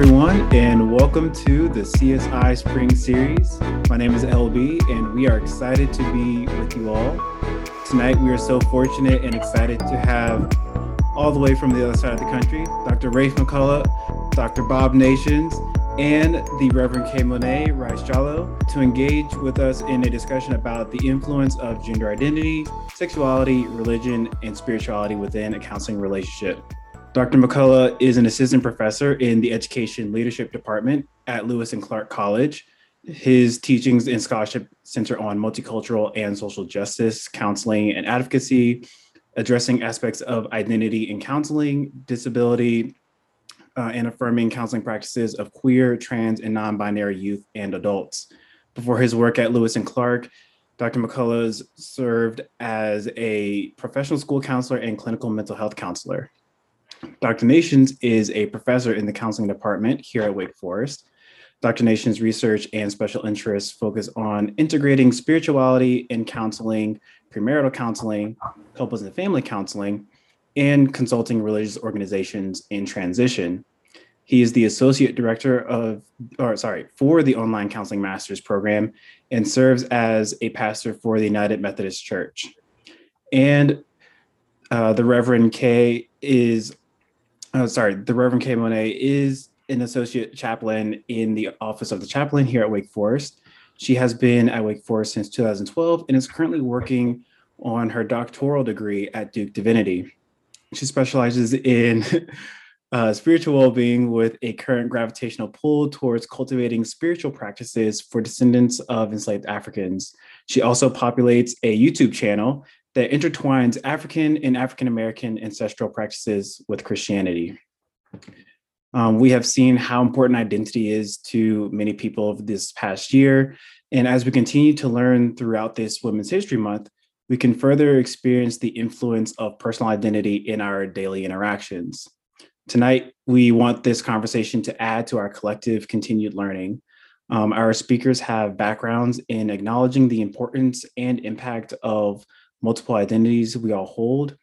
everyone, and welcome to the CSI Spring Series. My name is LB, and we are excited to be with you all. Tonight, we are so fortunate and excited to have all the way from the other side of the country Dr. Rafe McCullough, Dr. Bob Nations, and the Reverend K. Monet Rice Jalloh to engage with us in a discussion about the influence of gender identity, sexuality, religion, and spirituality within a counseling relationship. Dr. McCullough is an assistant professor in the Education Leadership Department at Lewis and Clark College. His teachings and scholarship center on multicultural and social justice, counseling, and advocacy, addressing aspects of identity in counseling, disability, uh, and affirming counseling practices of queer, trans, and non binary youth and adults. Before his work at Lewis and Clark, Dr. McCullough served as a professional school counselor and clinical mental health counselor. Dr. Nations is a professor in the counseling department here at Wake Forest. Dr. Nations' research and special interests focus on integrating spirituality in counseling, premarital counseling, couples and family counseling, and consulting religious organizations in transition. He is the associate director of, or sorry, for the online counseling master's program and serves as a pastor for the United Methodist Church. And uh, the Reverend K is oh, sorry, the Reverend K. Monet is an associate chaplain in the office of the chaplain here at Wake Forest. She has been at Wake Forest since 2012 and is currently working on her doctoral degree at Duke Divinity. She specializes in uh, spiritual well being with a current gravitational pull towards cultivating spiritual practices for descendants of enslaved Africans. She also populates a YouTube channel that intertwines African and African American ancestral practices with Christianity. Um, we have seen how important identity is to many people this past year. And as we continue to learn throughout this Women's History Month, we can further experience the influence of personal identity in our daily interactions. Tonight, we want this conversation to add to our collective continued learning. Um, our speakers have backgrounds in acknowledging the importance and impact of multiple identities we all hold.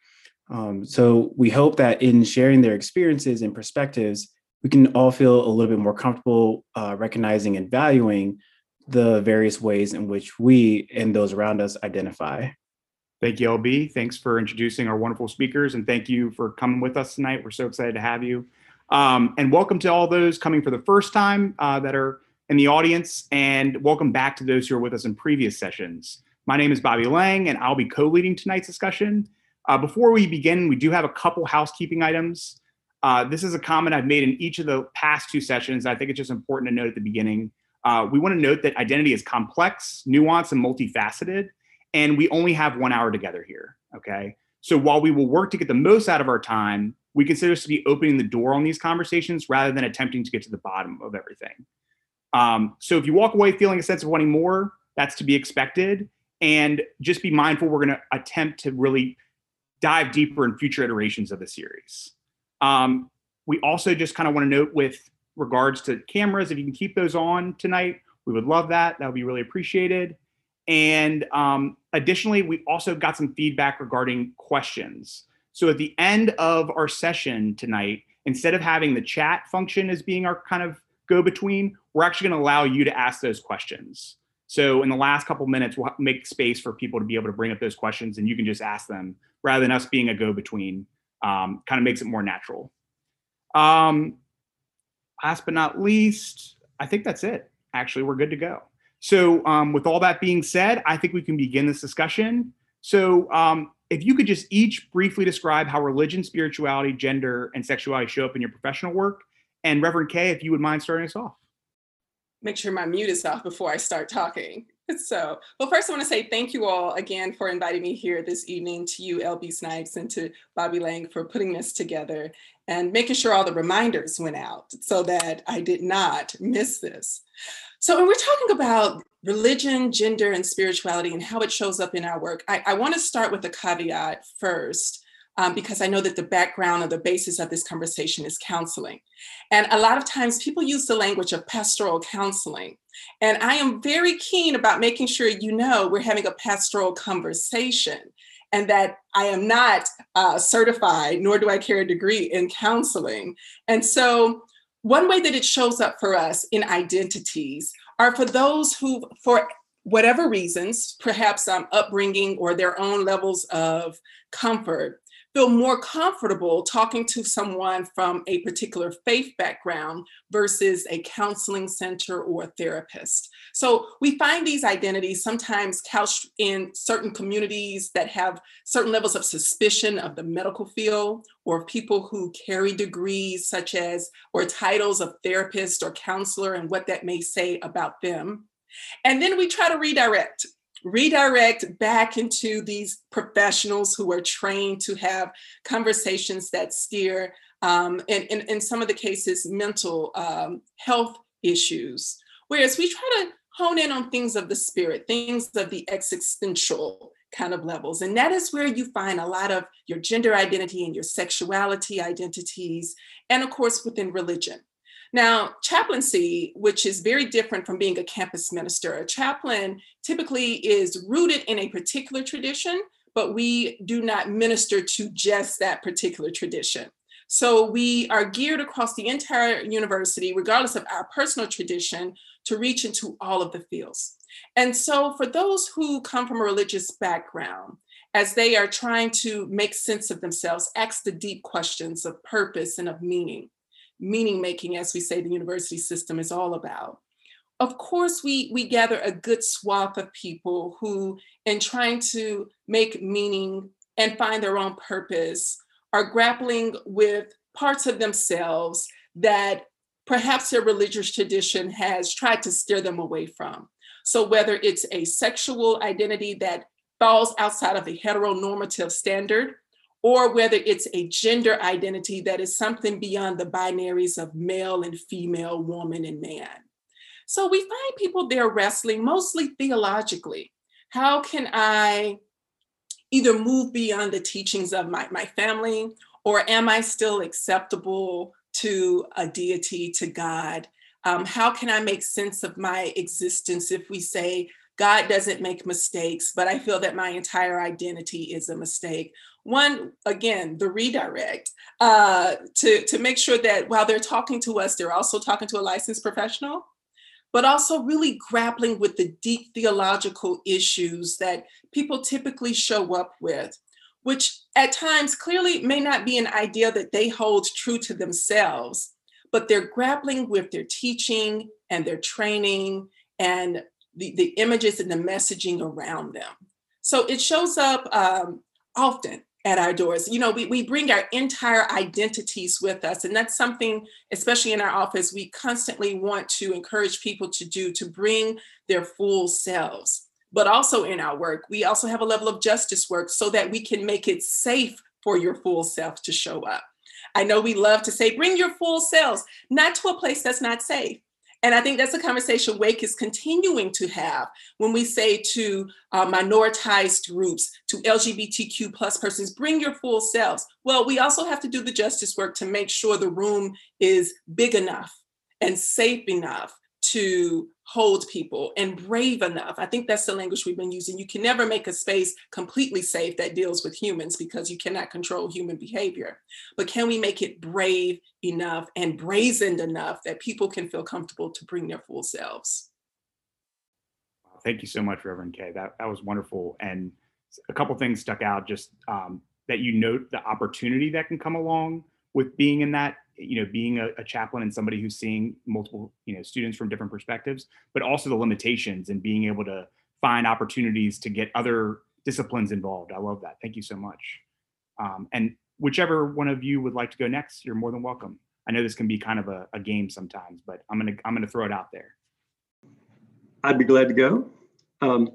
Um, so we hope that in sharing their experiences and perspectives, we can all feel a little bit more comfortable uh, recognizing and valuing the various ways in which we and those around us identify. Thank you, LB. Thanks for introducing our wonderful speakers, and thank you for coming with us tonight. We're so excited to have you. Um, and welcome to all those coming for the first time uh, that are in the audience, and welcome back to those who are with us in previous sessions. My name is Bobby Lang, and I'll be co leading tonight's discussion. Uh, before we begin, we do have a couple housekeeping items. Uh, this is a comment I've made in each of the past two sessions. I think it's just important to note at the beginning. Uh, we want to note that identity is complex, nuanced, and multifaceted, and we only have one hour together here. Okay. So while we will work to get the most out of our time, we consider this to be opening the door on these conversations rather than attempting to get to the bottom of everything. Um, so if you walk away feeling a sense of wanting more, that's to be expected and just be mindful we're going to attempt to really dive deeper in future iterations of the series. Um, we also just kind of want to note with regards to cameras if you can keep those on tonight we would love that that would be really appreciated. And um, additionally we also got some feedback regarding questions. So at the end of our session tonight instead of having the chat function as being our kind of go between we're actually going to allow you to ask those questions so in the last couple minutes, we'll make space for people to be able to bring up those questions, and you can just ask them rather than us being a go-between. Um, kind of makes it more natural. Um, last but not least, I think that's it. Actually, we're good to go. So um, with all that being said, I think we can begin this discussion. So um, if you could just each briefly describe how religion, spirituality, gender, and sexuality show up in your professional work, and Reverend K, if you would mind starting us off make sure my mute is off before I start talking. So, well, first I want to say thank you all again for inviting me here this evening to you, LB Snipes, and to Bobby Lang for putting this together and making sure all the reminders went out so that I did not miss this. So, when we're talking about religion, gender, and spirituality and how it shows up in our work, I, I want to start with a caveat first um, because I know that the background or the basis of this conversation is counseling. And a lot of times people use the language of pastoral counseling. And I am very keen about making sure you know we're having a pastoral conversation and that I am not uh, certified, nor do I carry a degree in counseling. And so one way that it shows up for us in identities are for those who, for whatever reasons, perhaps um, upbringing or their own levels of comfort, feel more comfortable talking to someone from a particular faith background versus a counseling center or a therapist. So we find these identities sometimes couched in certain communities that have certain levels of suspicion of the medical field or people who carry degrees such as or titles of therapist or counselor and what that may say about them. And then we try to redirect redirect back into these professionals who are trained to have conversations that steer, um, and in some of the cases, mental um, health issues. Whereas we try to hone in on things of the spirit, things of the existential kind of levels. And that is where you find a lot of your gender identity and your sexuality identities, and of course, within religion. Now, chaplaincy, which is very different from being a campus minister, a chaplain typically is rooted in a particular tradition, but we do not minister to just that particular tradition. So we are geared across the entire university, regardless of our personal tradition, to reach into all of the fields. And so for those who come from a religious background, as they are trying to make sense of themselves, ask the deep questions of purpose and of meaning meaning making, as we say the university system is all about. Of course, we, we gather a good swath of people who, in trying to make meaning and find their own purpose, are grappling with parts of themselves that perhaps their religious tradition has tried to steer them away from. So, whether it's a sexual identity that falls outside of the heteronormative standard, or whether it's a gender identity that is something beyond the binaries of male and female, woman and man. So we find people there wrestling mostly theologically. How can I either move beyond the teachings of my, my family, or am I still acceptable to a deity, to God? Um, how can I make sense of my existence if we say God doesn't make mistakes, but I feel that my entire identity is a mistake? One again the redirect uh, to to make sure that while they're talking to us they're also talking to a licensed professional but also really grappling with the deep theological issues that people typically show up with which at times clearly may not be an idea that they hold true to themselves but they're grappling with their teaching and their training and the, the images and the messaging around them. So it shows up um, often at our doors. You know, we, we bring our entire identities with us. And that's something, especially in our office, we constantly want to encourage people to do to bring their full selves. But also in our work, we also have a level of justice work so that we can make it safe for your full self to show up. I know we love to say, bring your full selves, not to a place that's not safe. And I think that's a conversation Wake is continuing to have when we say to uh, minoritized groups, to LGBTQ plus persons, bring your full selves. Well, we also have to do the justice work to make sure the room is big enough and safe enough to hold people and brave enough. I think that's the language we've been using. You can never make a space completely safe that deals with humans because you cannot control human behavior. But can we make it brave enough and brazened enough that people can feel comfortable to bring their full selves? Thank you so much, Reverend K. That, that was wonderful. And a couple things stuck out just um, that you note the opportunity that can come along with being in that you know being a, a, chaplain and somebody who's seeing multiple you know students from different perspectives but also the limitations and being able to find opportunities to get other disciplines involved. I love that. Thank you so much. Um, and whichever one of you would like to go next you're more than welcome. I know this can be kind of a, a game sometimes but i'm gonna i'm gonna throw it out there. I'd be glad to go. Um,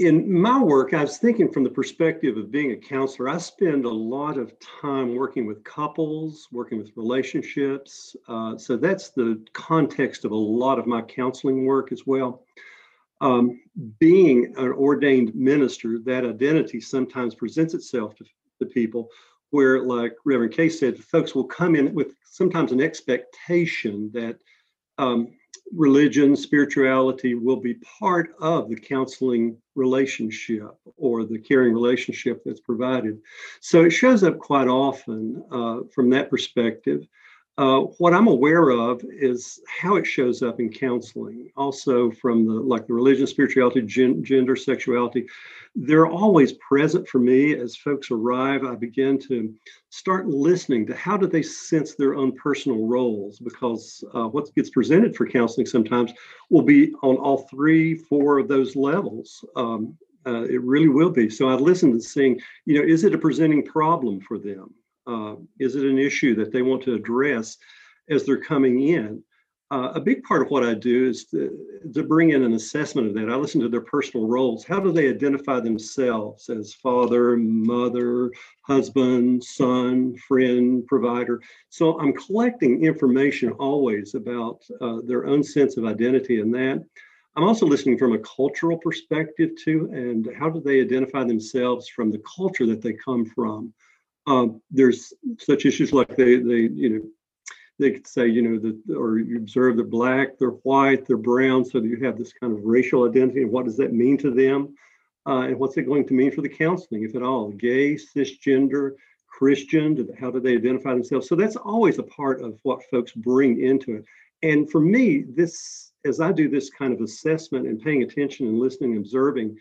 in my work, I was thinking from the perspective of being a counselor, I spend a lot of time working with couples, working with relationships. Uh, so that's the context of a lot of my counseling work as well. Um, being an ordained minister, that identity sometimes presents itself to, to people where, like Reverend K said, folks will come in with sometimes an expectation that um, religion, spirituality will be part of the counseling relationship or the caring relationship that's provided. So it shows up quite often uh, from that perspective. Uh, what I'm aware of is how it shows up in counseling, also from the like the religion, spirituality, gen- gender, sexuality. They're always present for me as folks arrive. I begin to start listening to how do they sense their own personal roles because uh, what gets presented for counseling sometimes will be on all three, four of those levels. Um, uh, it really will be. So I listen to seeing, you know, is it a presenting problem for them? Uh, is it an issue that they want to address as they're coming in? Uh, a big part of what I do is to, to, bring in an assessment of that. I listen to their personal roles. How do they identify themselves as father, mother, husband, son, friend, provider? So I'm collecting information always about uh, their own sense of identity in that. I'm also listening from a cultural perspective too, and how do they identify themselves from the culture that they come from? Um, there's such issues like they, they, you know, they could say, you know, that, or you observe they're black, they're white, they're brown, so you have this kind of racial identity. And what does that mean to them? Uh, and what's it going to mean for the counseling, if at all? Gay, cisgender, Christian, how do they identify themselves? So that's always a part of what folks bring into it. And for me, this, as I do this kind of assessment and paying attention and listening and observing,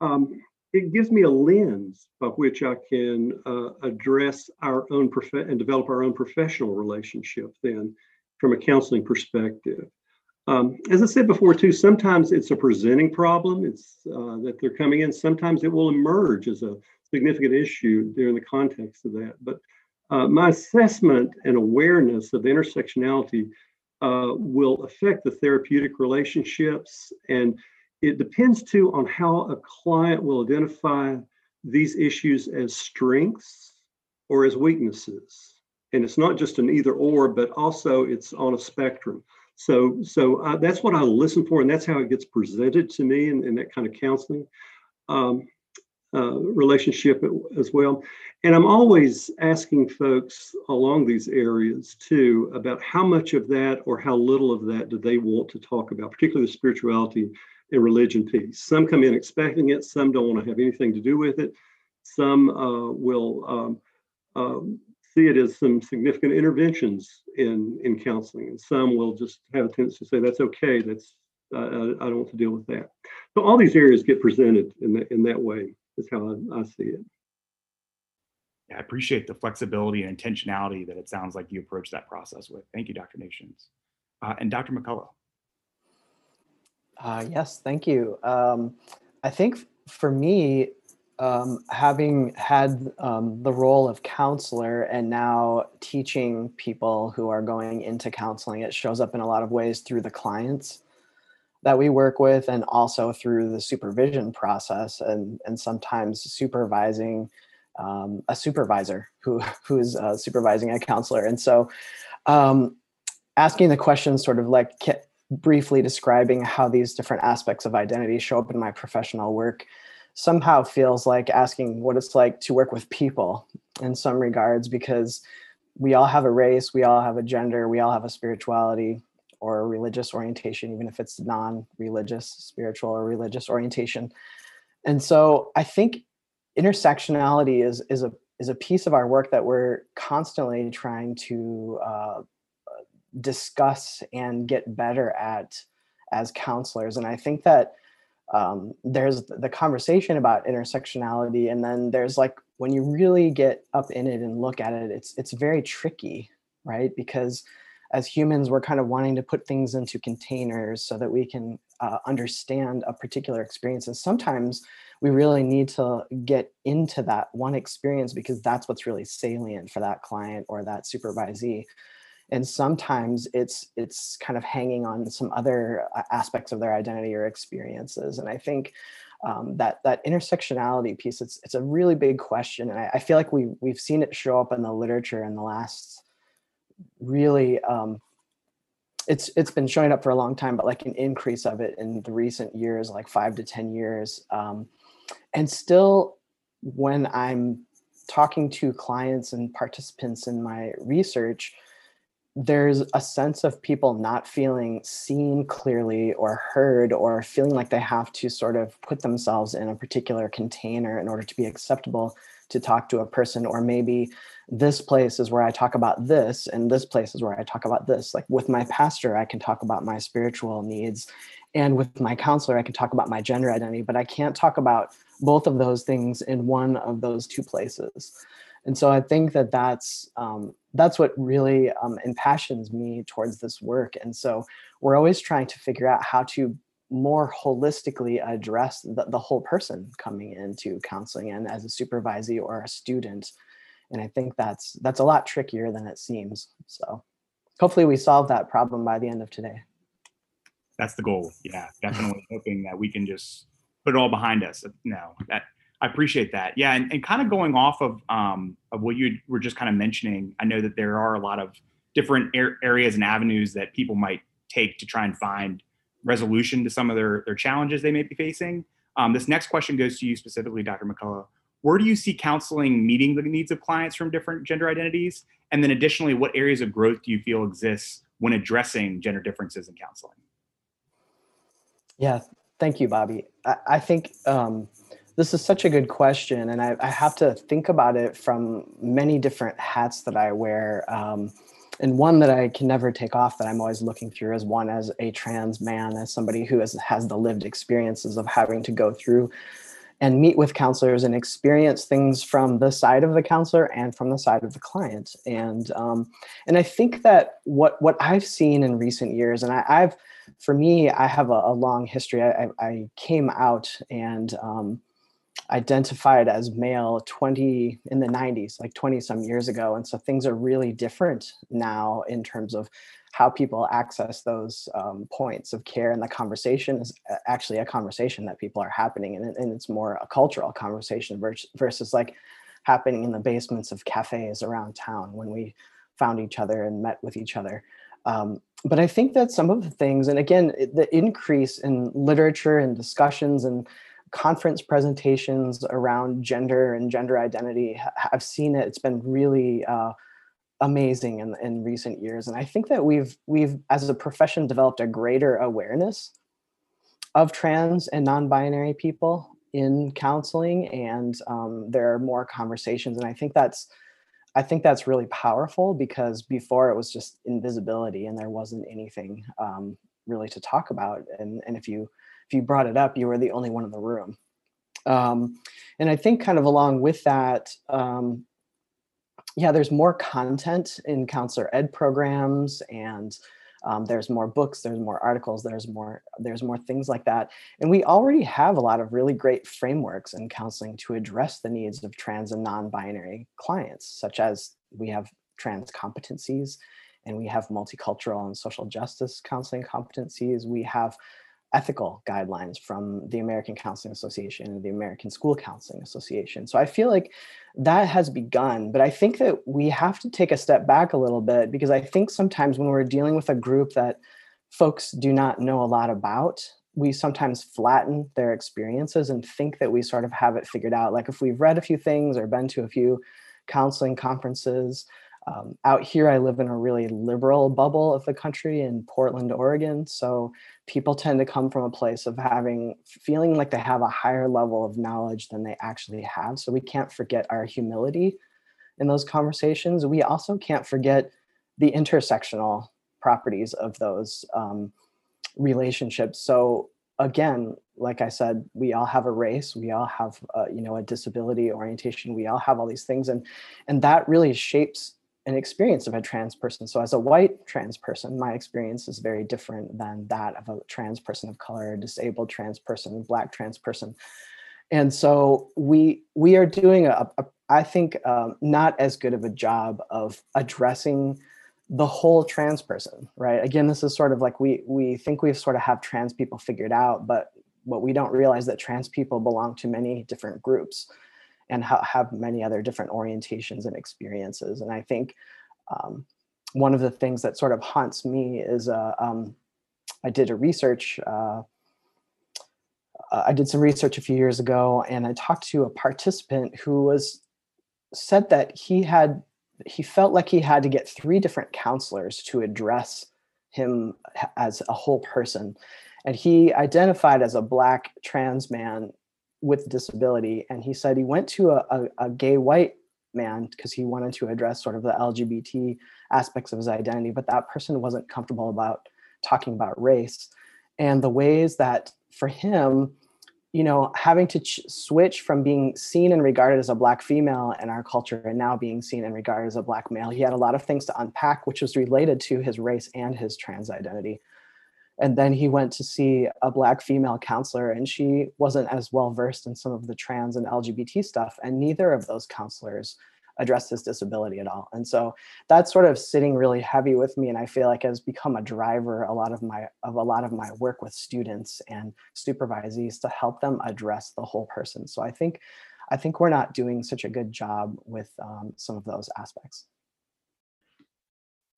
um, it gives me a lens by which I can uh, address our own prof- and develop our own professional relationship then from a counseling perspective. Um, as I said before, too, sometimes it's a presenting problem. It's uh, that they're coming in. Sometimes it will emerge as a significant issue during the context of that. But uh, my assessment and awareness of intersectionality uh, will affect the therapeutic relationships and it depends too on how a client will identify these issues as strengths or as weaknesses. And it's not just an either or, but also it's on a spectrum. So, so uh, that's what I listen for, and that's how it gets presented to me in, in that kind of counseling um, uh, relationship as well. And I'm always asking folks along these areas too about how much of that or how little of that do they want to talk about, particularly the spirituality and religion piece. Some come in expecting it, some don't want to have anything to do with it. Some uh, will um, um, see it as some significant interventions in, in counseling, and some will just have a tendency to say, that's okay, that's uh, I don't want to deal with that. So all these areas get presented in, the, in that way, is how I, I see it. I appreciate the flexibility and intentionality that it sounds like you approach that process with. Thank you, Dr. Nations. Uh, and Dr. McCullough. Uh, yes, thank you. Um, I think for me, um, having had um, the role of counselor and now teaching people who are going into counseling, it shows up in a lot of ways through the clients that we work with and also through the supervision process and, and sometimes supervising um, a supervisor who, who's uh, supervising a counselor. And so um, asking the questions sort of like, briefly describing how these different aspects of identity show up in my professional work somehow feels like asking what it's like to work with people in some regards because we all have a race, we all have a gender, we all have a spirituality or a religious orientation, even if it's non religious, spiritual, or religious orientation. And so I think intersectionality is, is, a, is a piece of our work that we're constantly trying to uh, discuss and get better at as counselors. And I think that um, there's the conversation about intersectionality, and then there's like when you really get up in it and look at it, it's it's very tricky, right? Because as humans, we're kind of wanting to put things into containers so that we can uh, understand a particular experience. And sometimes we really need to get into that one experience because that's what's really salient for that client or that supervisee and sometimes it's it's kind of hanging on some other uh, aspects of their identity or experiences and i think um, that that intersectionality piece it's it's a really big question and I, I, feel like we we've seen it show up in the literature in the last really um, it's it's been showing up for a long time but like an increase of it in the recent years like five to ten years um, and still when i'm talking to clients and participants in my research there's a sense of people not feeling seen clearly or heard or feeling like they have to sort of put themselves in a particular container in order to be acceptable to talk to a person. Or maybe this place is where i talk about this and this place is where i talk about this. Like with my pastor i can talk about my spiritual needs. And with my counselor i can talk about my gender identity but i can't talk about both of those things in one of those two places. And so i think that that's um, that's what really um, impassions me towards this work and so we're always trying to figure out how to more holistically address the, the whole person coming into counseling and as a supervisee or a student and i think that's that's a lot trickier than it seems so hopefully we solve that problem by the end of today. That's the goal. Yeah definitely hoping that we can just put it all behind us no that I appreciate that. Yeah, and, and kind of going off of um, of what you were just kind of mentioning, I know that there are a lot of different er- areas and avenues that people might take to try and find resolution to some of their their challenges they may be facing. Um, this next question goes to you specifically, Dr. McCullough. Where do you see counseling meeting the needs of clients from different gender identities? And then additionally, what areas of growth do you feel exists when addressing gender differences in counseling? Yeah, thank you, Bobby. I, I think um, this is such a good question, and I, I, have to think about it from many different hats that I wear. Um, and one that I can never take off that I'm always looking through is one as a trans man, as somebody who has, has the lived experiences of having to go through and meet with counselors and experience things from the side of the counselor and from the side of the client. And um, and I think that what what I've seen in recent years, and I, have for me, I have a, a long history. I, I, came out and um, identified as male 20 in the 90s like 20 some years ago and so things are really different now in terms of how people access those um, points of care and the conversation is actually a conversation that people are happening and, and it's more a cultural conversation versus, versus like happening in the basements of cafes around town when we found each other and met with each other. Um, but i think that some of the things and again the increase in literature and discussions and conference presentations around gender and gender identity i've seen it. It's been really uh, amazing in, in recent years. And i think that we've we've as a profession developed a greater awareness of trans and non-binary people in counseling and um, there are more conversations. And i think that's i think that's really powerful because before it was just invisibility and there wasn't anything um, really to talk about. And and if you you brought it up, you were the only one in the room. Um, and I think kind of along with that, um, yeah, there's more content in counselor ed programs and um, there's more books, there's more articles, there's more, there's more things like that. And we already have a lot of really great frameworks in counseling to address the needs of trans and non-binary clients, such as we have trans competencies and we have multicultural and social justice counseling competencies. We have ethical guidelines from the American Counseling Association and the American School Counseling Association. So I feel like that has begun, but I think that we have to take a step back a little bit because I think sometimes when we're dealing with a group that folks do not know a lot about, we sometimes flatten their experiences and think that we sort of have it figured out. Like if we've read a few things or been to a few counseling conferences, um, out here, I live in a really liberal bubble of the country in Portland, Oregon. So people tend to come from a place of having feeling like they have a higher level of knowledge than they actually have. So we can't forget our humility in those conversations. We also can't forget the intersectional properties of those um, relationships. So again, like I said, we all have a race, we all have, uh, you know, a disability orientation, we all have all these things, and and that really shapes an experience of a trans person. So as a white trans person, my experience is very different than that of a trans person of color, a disabled trans person, a black trans person. And so we we are doing a, a I think um, not as good of a job of addressing the whole trans person, right? Again, this is sort of like we we think we sort of have trans people figured out, but what we don't realize that trans people belong to many different groups and ha- have many other different orientations and experiences. And I think um, one of the things that sort of haunts me is uh, um, I did a research. Uh, uh, I did some research a few years ago, and I talked to a participant who was said that he had he felt like he had to get three different counselors to address him as a whole person. And he identified as a black trans man with disability. And he said he went to a, a, a gay white man because he wanted to address sort of the LGBT aspects of his identity, but that person wasn't comfortable about talking about race. And the ways that for him, you know, having to ch- switch from being seen and regarded as a black female in our culture and now being seen and regarded as a black male, he had a lot of things to unpack, which was related to his race and his trans identity. And then he went to see a black female counselor, and she wasn't as well versed in some of the trans and LGBT stuff. And neither of those counselors addressed his disability at all. And so that's sort of sitting really heavy with me. And I feel like has become a driver a lot of my of a lot of my work with students and supervisees to help them address the whole person. So I think I think we're not doing such a good job with um, some of those aspects.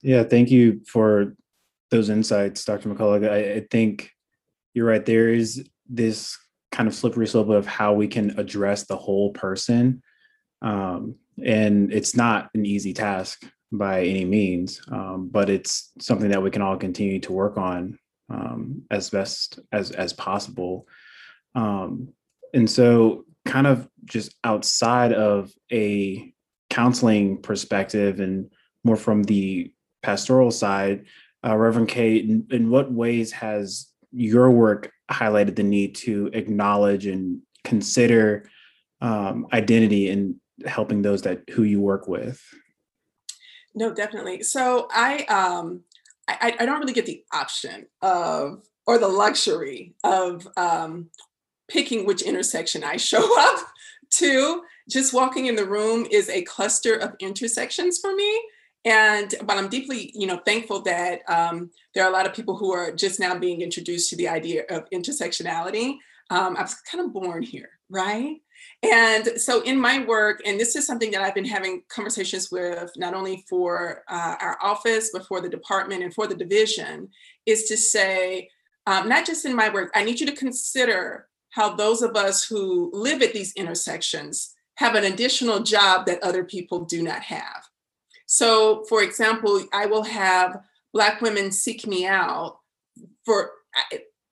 Yeah, thank you for those insights, Dr. McCullough. I, I think you're right. There is this kind of slippery slope of how we can address the whole person. Um, and it's not an easy task by any means, um, but it's something that we can all continue to work on um, as best as as possible. Um, and so, kind of just outside of a counseling perspective and more from the pastoral side, uh, Reverend Kate, in, in what ways has your work highlighted the need to acknowledge and consider um, identity in helping those that who you work with? No, definitely. So I um I, I don't really get the option of or the luxury of um picking which intersection I show up to. Just walking in the room is a cluster of intersections for me. And but I'm deeply, you know, thankful that um, there are a lot of people who are just now being introduced to the idea of intersectionality. Um, I was kind of born here, right? And so in my work, and this is something that I've been having conversations with not only for uh, our office, but for the department and for the division, is to say, um, not just in my work, I need you to consider how those of us who live at these intersections have an additional job that other people do not have. So, for example, I will have Black women seek me out for.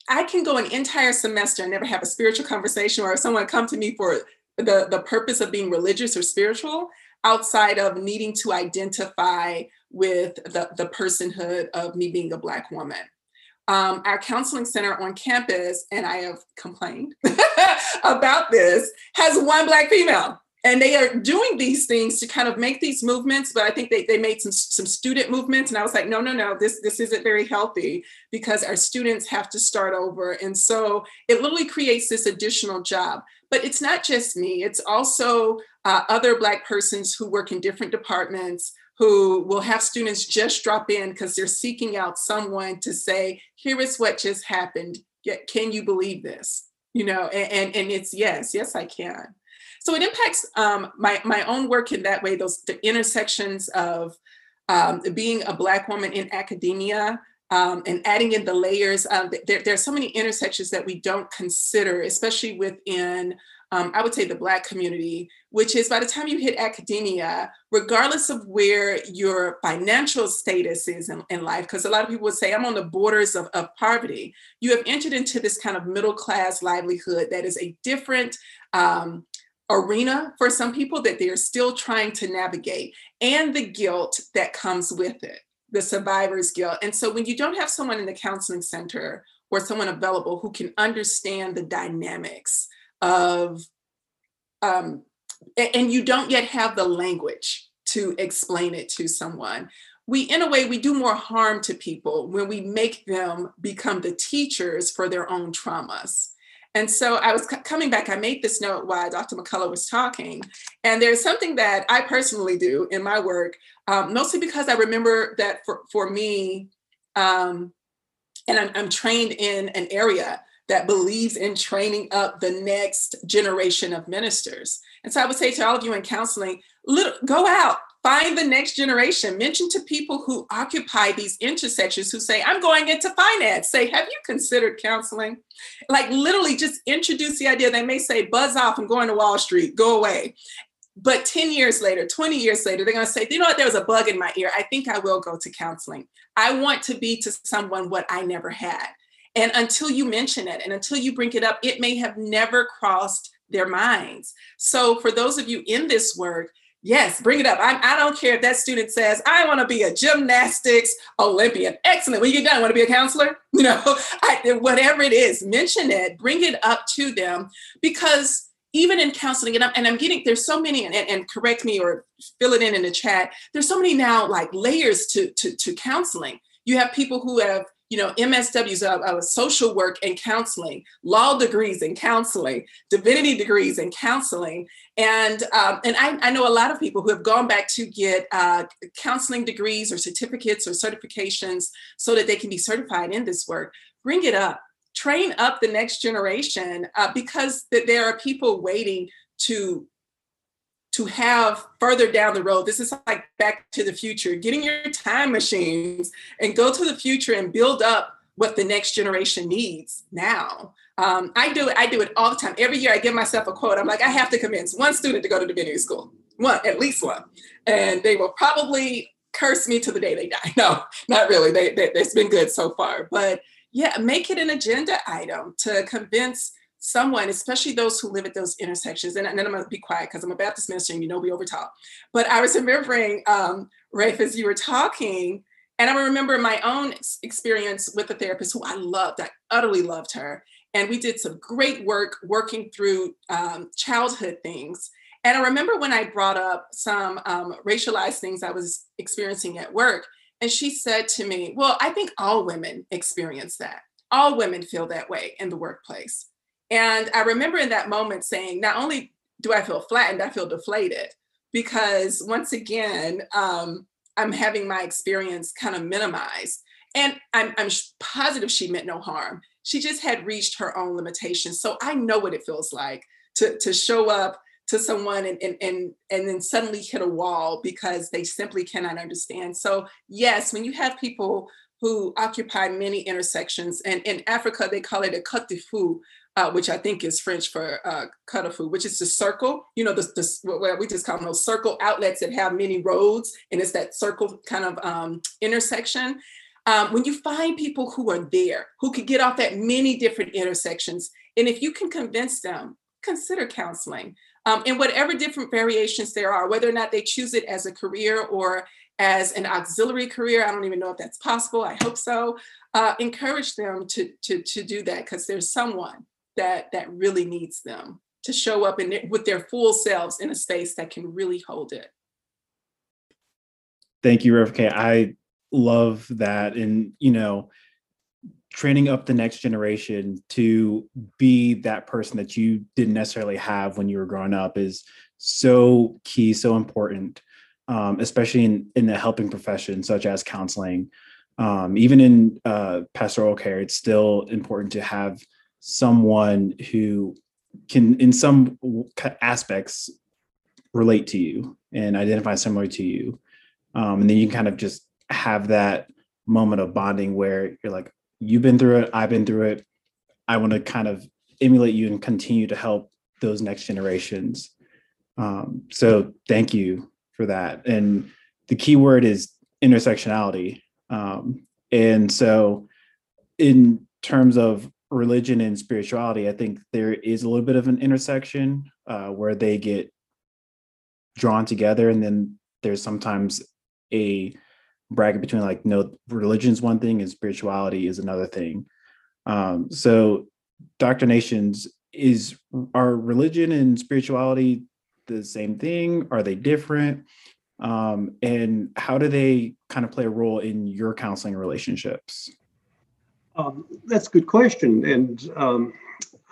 I can go an entire semester and never have a spiritual conversation or someone come to me for the, the purpose of being religious or spiritual outside of needing to identify with the, the personhood of me being a Black woman. Um, our counseling center on campus, and I have complained about this, has one Black female and they are doing these things to kind of make these movements but i think they, they made some some student movements and i was like no no no this this isn't very healthy because our students have to start over. And so it literally creates this additional job. But it's not just me it's also uh, other black persons who work in different departments who will have students just drop in because they're seeking out someone to say here is what just happened. Can you believe this? You know and, and and it's yes yes i can so it impacts um, my my own work in that way. Those the intersections of um, being a black woman in academia um, and adding in the layers. Um, there, there, are so many intersections that we don't consider, especially within, um, I would say, the Black community, which is by the time you hit academia, regardless of where your financial status is in, in life, because a lot of people would say, I'm on the borders of, of poverty, you have entered into this kind of middle class livelihood that is a different. Um, arena for some people that they're still trying to navigate and the guilt that comes with it the survivor's guilt. And so when you don't have someone in the counseling center or someone available who can understand the dynamics of um, and you don't yet have the language to explain it to someone we in a way we do more harm to people when we make them become the teachers for their own traumas and so I was c- coming back, I made this note while Dr. McCullough was talking. And there's something that I personally do in my work, um, mostly because I remember that for, for me, um, and I'm, I'm trained in an area that believes in training up the next generation of ministers. And so I would say to all of you in counseling, little, go out, find the next generation mention to people who occupy these intersections who say i'm going into finance say have you considered counseling like literally just introduce the idea they may say buzz off and going to wall street go away But 10 years later, 20 years later, they're going to say, you know what, there was a bug in my ear. I think I will go to counseling. I want to be to someone what I never had. And until you mention it and until you bring it up, it may have never crossed their minds. So, for those of you in this work, yes, bring it up. I, I don't care if that student says, I want to be a gymnastics Olympian. Excellent. When you get done, want to be a counselor? You know, I, whatever it is, mention it, bring it up to them because even in counseling, and I'm, and I'm getting, there's so many, and, and correct me or fill it in in the chat, there's so many now like layers to, to, to counseling. You have people who have you know, MSWs, uh, uh, social work and counseling, law degrees in counseling, divinity degrees in counseling. And, um, and I, I, know a lot of people who have gone back to get uh, counseling degrees or certificates or certifications so that they can be certified in this work. Bring it up, train up the next generation uh, because th- there are people waiting to to have further down the road. This is like back to the future, getting your time machines and go to the future and build up what the next generation needs now. Um, I do it, I do it all the time. Every year I give myself a quote. I'm like, I have to convince one student to go to divinity school. One, at least one. And they will probably curse me to the day they die. No, not really. They, they, it's been good so far. But yeah, make it an agenda item to convince someone, especially those who live at those intersections, and, and then I'm gonna be quiet because I'm a Baptist minister and you know we overtalk. But I was remembering, um, Rafe, as you were talking, and I remember my own experience with a therapist who I loved, I utterly loved her. And we did some great work working through um, childhood things. And I remember when I brought up some um, racialized things I was experiencing at work, and she said to me, Well, I think all women experience that. All women feel that way in the workplace. And I remember in that moment saying, not only do I feel flattened, I feel deflated because once again, um, I'm having my experience kind of minimized. And I'm, I'm positive she meant no harm. She just had reached her own limitations. So I know what it feels like to, to show up to someone and, and, and, and then suddenly hit a wall because they simply cannot understand. So, yes, when you have people who occupy many intersections, and in Africa, they call it a cut de fou, uh, which I think is French for uh, cut of food, which is the circle. You know, the, the, what we just call them those circle outlets that have many roads, and it's that circle kind of um, intersection. Um, when you find people who are there, who could get off at many different intersections, and if you can convince them, consider counseling. Um, and whatever different variations there are, whether or not they choose it as a career or as an auxiliary career, I don't even know if that's possible. I hope so. Uh, encourage them to, to, to do that because there's someone that that really needs them to show up in with their full selves in a space that can really hold it. Thank you, Rev K. I love that, and you know, training up the next generation to be that person that you didn't necessarily have when you were growing up is so key, so important, um, especially in in the helping profession such as counseling. Um, even in uh, pastoral care, it's still important to have someone who can in some aspects relate to you and identify similar to you. Um, and then you can kind of just have that moment of bonding where you're like you've been through it. I've been through it. I want to kind of emulate you and continue to help those next generations. Um, so thank you for that. And the key word is intersectionality. Um, and so in terms of religion and spirituality, I think there is a little bit of an intersection uh, where they get drawn together, and then there's sometimes a bracket between like no religion's one thing and spirituality is another thing. Um, so, Dr. Nations is are religion and spirituality the same thing? Are they different? Um, and how do they kind of play a role in your counseling relationships? Um, that's a good question. And um,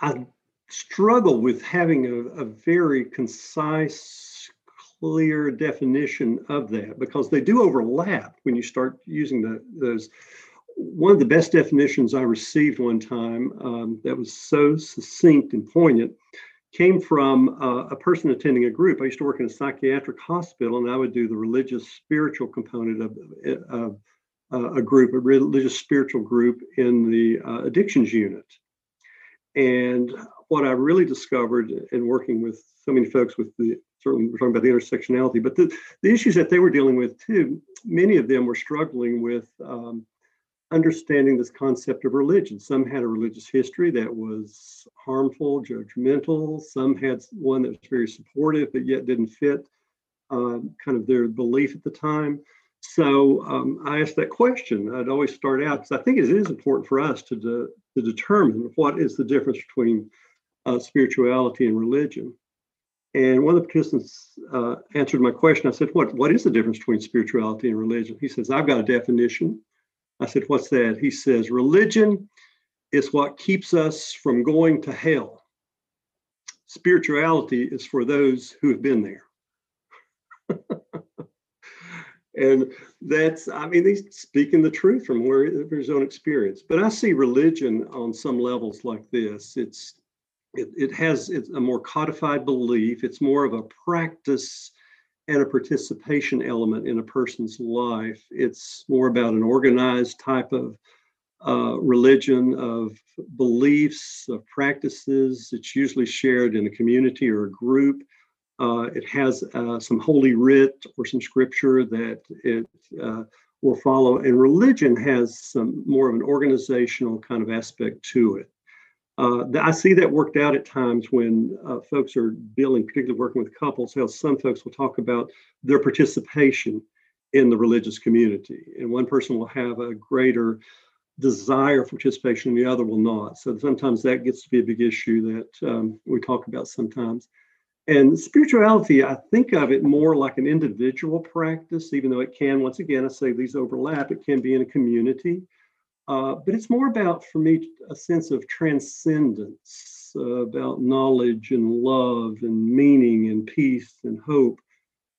I struggle with having a, a, very concise, clear definition of that because they do overlap when you start using the, those. One of the best definitions I received one time um, that was so succinct and poignant came from uh, a person attending a group. I used to work in a psychiatric hospital, and I would do the religious spiritual component of, of uh, a group, a religious spiritual group in the uh, addictions unit. And what I really discovered in working with so many folks with the certainly we're talking about the intersectionality, but the, the issues that they were dealing with too, many of them were struggling with um, understanding this concept of religion. Some had a religious history that was harmful, judgmental. Some had one that was very supportive, but yet didn't fit uh, kind of their belief at the time. So um, I asked that question. I'd always start out because I think it is important for us to, de- to determine what is the difference between uh, spirituality and religion. And one of the participants uh, answered my question. I said, "What what is the difference between spirituality and religion?" He says, "I've got a definition." I said, What's that? He says, Religion is what keeps us from going to hell. Spirituality is for those who have been there. and that's, I mean, he's speaking the truth from where his own experience. But I see religion on some levels like this. It's it, it has it's a more codified belief. It's more of a practice and a participation element in a person's life. It's more about an organized type of uh, religion, of beliefs, of practices. It's usually shared in a community or a group. Uh, it has uh, some holy writ or some scripture that it uh, will follow. And religion has some more of an organizational kind of aspect to it. Uh, I see that worked out at times when uh, folks are dealing, particularly working with couples, how some folks will talk about their participation in the religious community. And one person will have a greater desire for participation and the other will not. So sometimes that gets to be a big issue that um, we talk about sometimes. And spirituality, I think of it more like an individual practice, even though it can, once again, I say these overlap, it can be in a community. Uh, but it's more about, for me, a sense of transcendence, uh, about knowledge and love and meaning and peace and hope,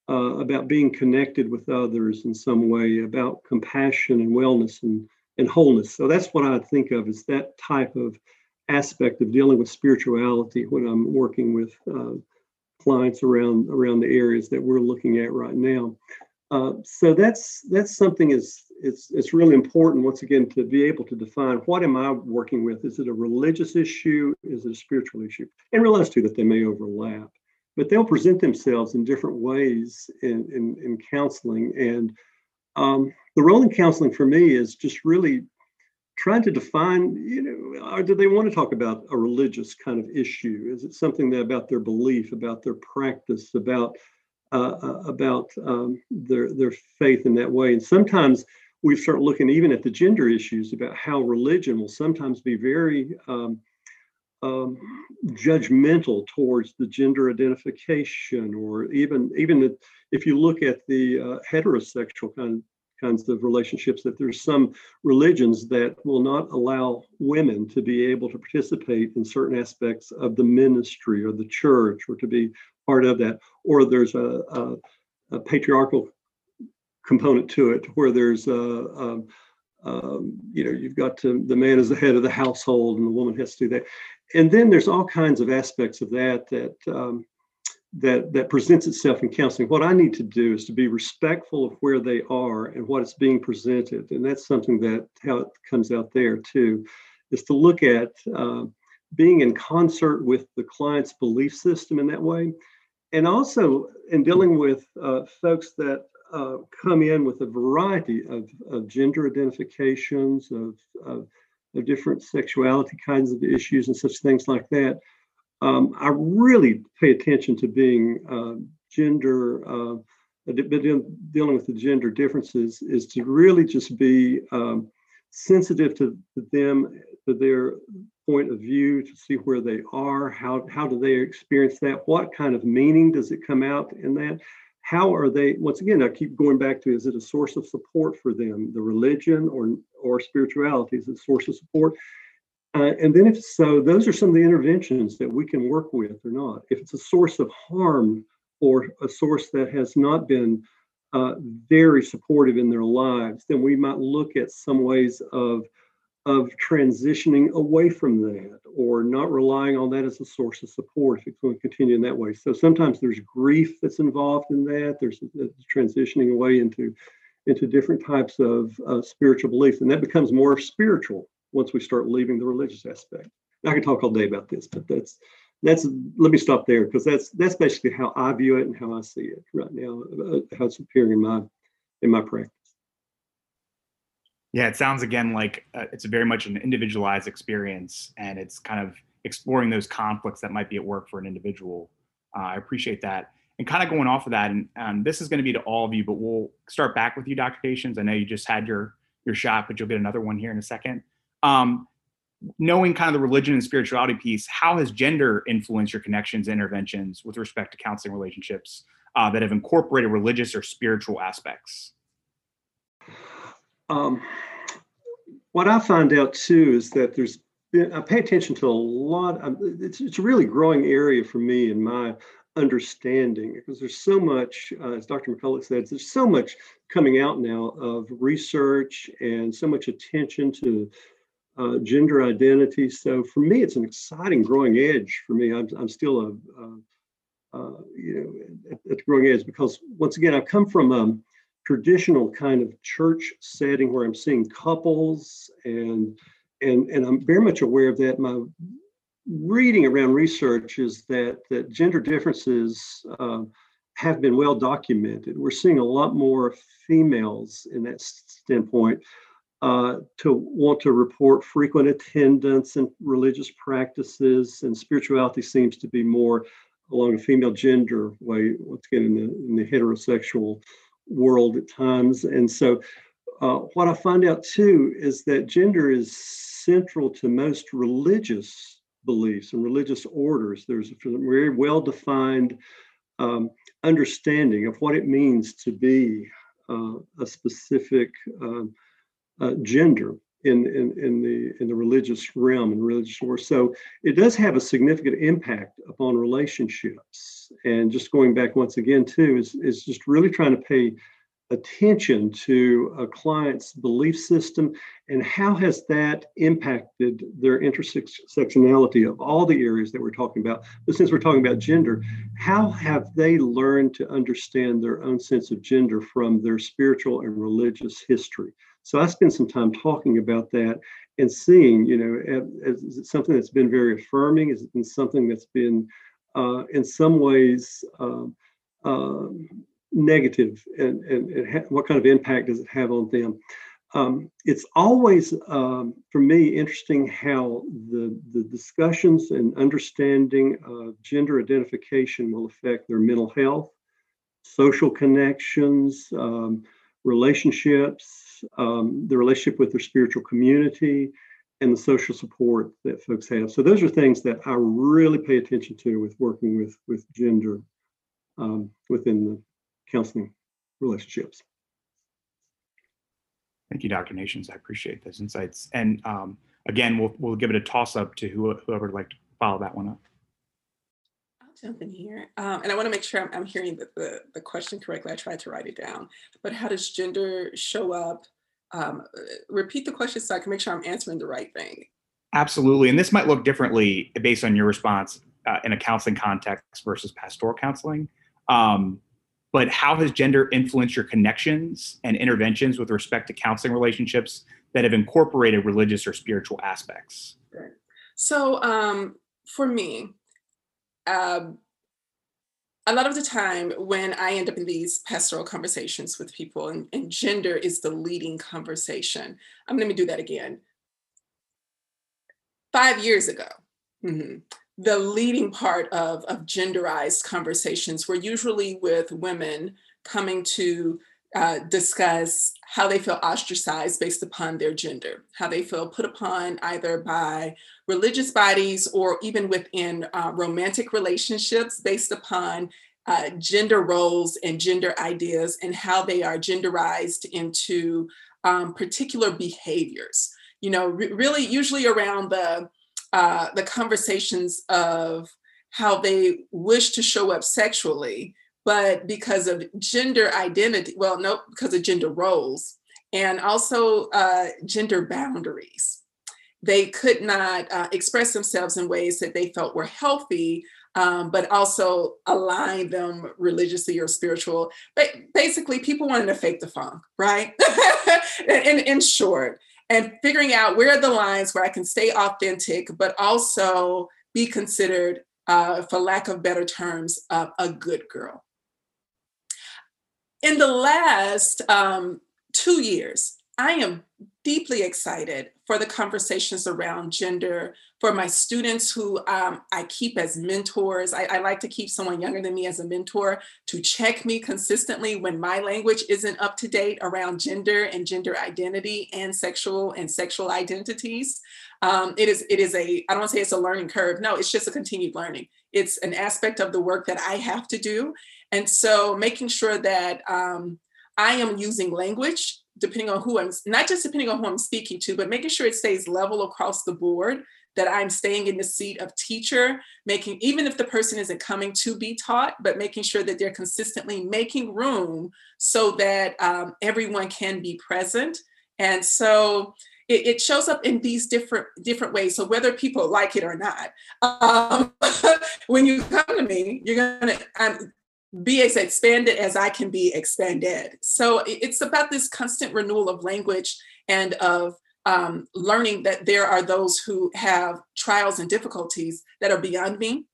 uh, about being connected with others in some way, about compassion and wellness and, and wholeness. So that's what I think of as that type of aspect of dealing with spirituality when I'm working with uh, clients around around the areas that we're looking at right now. Uh, so that's that's something is it's it's really important once again to be able to define what am I working with? Is it a religious issue? Is it a spiritual issue? And realize too that they may overlap, but they'll present themselves in different ways in in, in counseling. And um, the role in counseling for me is just really trying to define, you know, or do they want to talk about a religious kind of issue? Is it something that about their belief, about their practice, about uh, uh, about um, their their faith in that way. And sometimes we start looking even at the gender issues about how religion will sometimes be very um, um, judgmental towards the gender identification, or even even if you look at the uh, heterosexual kind kinds of relationships, that there's some religions that will not allow women to be able to participate in certain aspects of the ministry or the church, or to be part of that, or there's a, a, a patriarchal component to it where there's a, a um, you know you've got to, the man is the head of the household and the woman has to do that. And then there's all kinds of aspects of that that um, that that presents itself in counseling what i need to do is to be respectful of where they are and what is being presented and that's something that how it comes out there too is to look at uh, being in concert with the client's belief system in that way and also in dealing with uh, folks that uh, come in with a variety of, of gender identifications, of, of, of, different sexuality kinds of issues, and such things like that. Um, I really pay attention to being uh, gender, uh, dealing with the gender differences, is to really just be um, sensitive to, them, to their point of view, to see where they are, how, how do they experience that, what kind of meaning does it come out in that? How are they once again i keep going back to is it a source of support for them the religion or or spirituality is it a source of support uh, and then if so those are some of the interventions that we can work with or not if it's a source of harm or a source that has not been uh, very supportive in their lives then we might look at some ways of of transitioning away from that or not relying on that as a source of support if it's going to continue in that way. So sometimes there's grief that's involved in that. There's transitioning away into into different types of uh, spiritual beliefs, and that becomes more spiritual once we start leaving the religious aspect. I can talk all day about this, but that's that's let me stop there because that's that's basically how I view it and how I see it right now, uh, how it's appearing in my in my practice. Yeah, it sounds again like uh, it's very much an individualized experience, and it's kind of exploring those conflicts that might be at work for an individual. Uh, I appreciate that. And kind of going off of that, and um, this is going to be to all of you, but we'll start back with you, Dr. Nations. I know you just had your your shot, but you'll get another one here in a second. Um, knowing kind of the religion and spirituality piece, how has gender influenced your connections and interventions with respect to counseling relationships uh, that have incorporated religious or spiritual aspects? Um, what I find out too is that there's been, I pay attention to a lot, of, it's, it's a really growing area for me in my understanding because there's so much, uh, as Dr. McCullough said, there's so much coming out now of research and so much attention to uh, gender identity. So for me, it's an exciting growing edge for me. I'm, I'm still a, uh, you know, at, at, the growing edge because once again, I've come from a traditional kind of church setting where I'm seeing couples and and and I'm very much aware of that. My reading around research is that that gender differences uh, have been well documented. We're seeing a lot more females in that standpoint uh, to want to report frequent attendance and religious practices, and spirituality seems to be more along a female gender way, once again, in the, in the heterosexual world at times. And so, uh, what I find out too is that gender is central to most religious beliefs and religious orders. There's a very well defined um, understanding of what it means to be uh, a specific um, uh, gender in, in, in the in the religious realm and religious war. So it does have a significant impact upon relationships. And just going back once again too is is just really trying to pay attention to a client's belief system and how has that impacted their intersectionality of all the areas that we're talking about but since we're talking about gender how have they learned to understand their own sense of gender from their spiritual and religious history so I spend some time talking about that and seeing, you know, is it something that's been very affirming? Is it been something that's been, uh, in some ways, um, uh, negative, and, and, and ha- what kind of impact does it have on them? Um, it's always, um, for me, interesting how the, the discussions and understanding of gender identification will affect their mental health, social connections, um, relationships, um, the relationship with their spiritual community, and the social support that folks have. So those are things that I really pay attention to with working with with gender um, within the counseling relationships. Thank you, Dr. Nations. I appreciate those insights. And um, again, we'll we'll give it a toss up to whoever would like to follow that one up I'll jump in here. Um, and I want to make sure I'm, I'm hearing the, the, the, question correctly. I tried to write it down. But how does gender show up? Um, repeat the question so I can make sure I'm answering the right thing. Absolutely. And this might look differently based on your response uh, in a counseling context versus pastoral counseling. Um, but how has gender influenced your connections and interventions with respect to counseling relationships that have incorporated religious or spiritual aspects? So, um, for me, um, a lot of the time when I end up in these pastoral conversations with people, and, and gender is the leading conversation. I'm going to do that again. Five years ago, mm-hmm, the leading part of, of genderized conversations were usually with women coming to uh, discuss how they feel ostracized based upon their gender, how they feel put upon either by religious bodies or even within uh, romantic relationships based upon uh, gender roles and gender ideas and how they are genderized into um, particular behaviors. You know, re- really, usually around the uh, the conversations of how they wish to show up sexually but because of gender identity, well, no, because of gender roles and also uh, gender boundaries. They could not uh, express themselves in ways that they felt were healthy, um, but also align them religiously or spiritual. But basically, people wanted to fake the funk, right? in, in short, and figuring out where are the lines where I can stay authentic, but also be considered uh, for lack of better terms, uh, a good girl. In the last um, two years, I am deeply excited for the conversations around gender for my students who um, I keep as mentors. I, I, like to keep someone younger than me as a mentor to check me consistently when my language isn't up to date around gender and gender identity and sexual and sexual identities. Um, it is it is a I don't want to say it's a learning curve. No, it's just a continued learning. It's an aspect of the work that I have to do, and so making sure that um, I am using language depending on who I'm, not just depending on who I'm speaking to, but making sure it stays level across the board, that I'm staying in the seat of teacher, making, even if the person isn't coming to be taught, but making sure that they're consistently making room so that um, everyone can be present. And so it, it, shows up in these different different ways. So whether people like it or not, um, when you come to me, you're gonna, I'm, be as expanded as I can be expanded. So it's about this constant renewal of language and of um, learning that there are those who have trials and difficulties that are beyond me.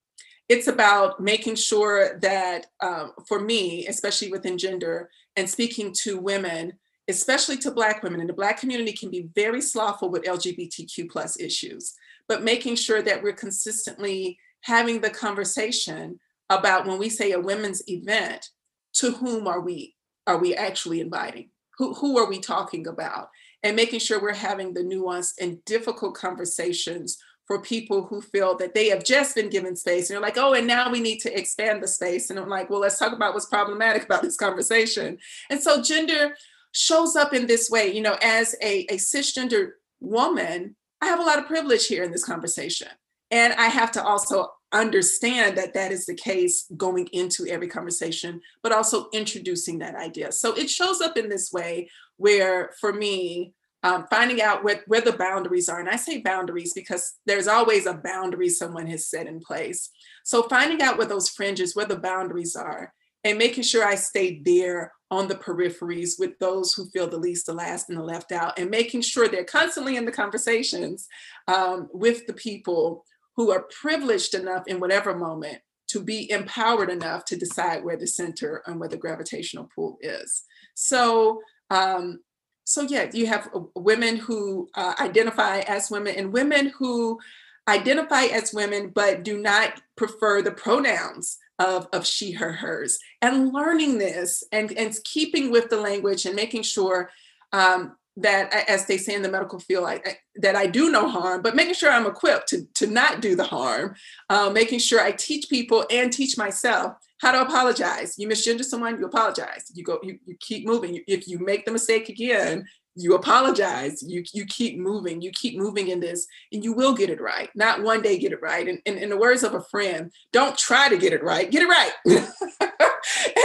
It's about making sure that um, for me, especially within gender and speaking to women, especially to Black women, and the Black community can be very slothful with LGBTQ plus issues, but making sure that we're consistently having the conversation about when we say a women's event, to whom are we are we actually inviting? Who, who are we talking about? And making sure we're having the nuanced and difficult conversations for people who feel that they have just been given space and they're like, oh, and now we need to expand the space. And I'm like, well, let's talk about what's problematic about this conversation. And so gender shows up in this way, you know, as a, a cisgender woman, I have a lot of privilege here in this conversation. And I have to also understand that that is the case going into every conversation, but also introducing that idea. So it shows up in this way where, for me, um, finding out where, where the boundaries are. And I say boundaries because there's always a boundary someone has set in place. So finding out where those fringes, where the boundaries are, and making sure I stay there on the peripheries with those who feel the least, the last, and the left out, and making sure they're constantly in the conversations um, with the people who are privileged enough in whatever moment to be empowered enough to decide where the center and where the gravitational pull is. So, um, so yeah, you have uh, women who uh, identify as women and women who identify as women but do not prefer the pronouns of, of she, her, hers. And learning this and, and keeping with the language and making sure um, that as they say in the medical field I, I, that i do no harm but making sure i'm equipped to, to not do the harm uh, making sure i teach people and teach myself how to apologize. You misgender someone you apologize. You go you, you keep moving. If you make the mistake again you apologize. You you keep moving. You keep moving in this and you will get it right. Not one day get it right. And, and in the words of a friend don't try to get it right. Get it right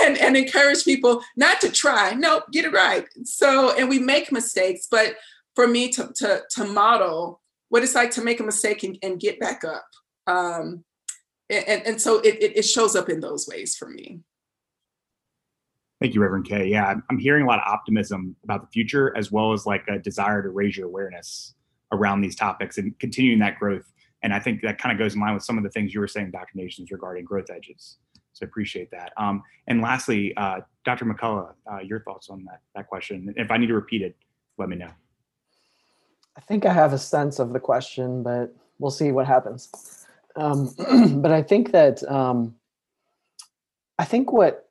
and and encourage people not to try no get it right so and we make mistakes but for me to to, to model what it's like to make a mistake and, and get back up um and, and so it, it shows up in those ways for me Thank you, Reverend K. Yeah, I'm hearing a lot of optimism about the future, as well as like a desire to raise your awareness around these topics and continuing that growth. And I think that kind of goes in line with some of the things you were saying, Dr. Nations, regarding growth edges. So I appreciate that. Um, and lastly, uh, Dr. McCullough, uh, your thoughts on that that question. If I need to repeat it, let me know. I think I have a sense of the question, but we'll see what happens. Um, but I think that um, I think what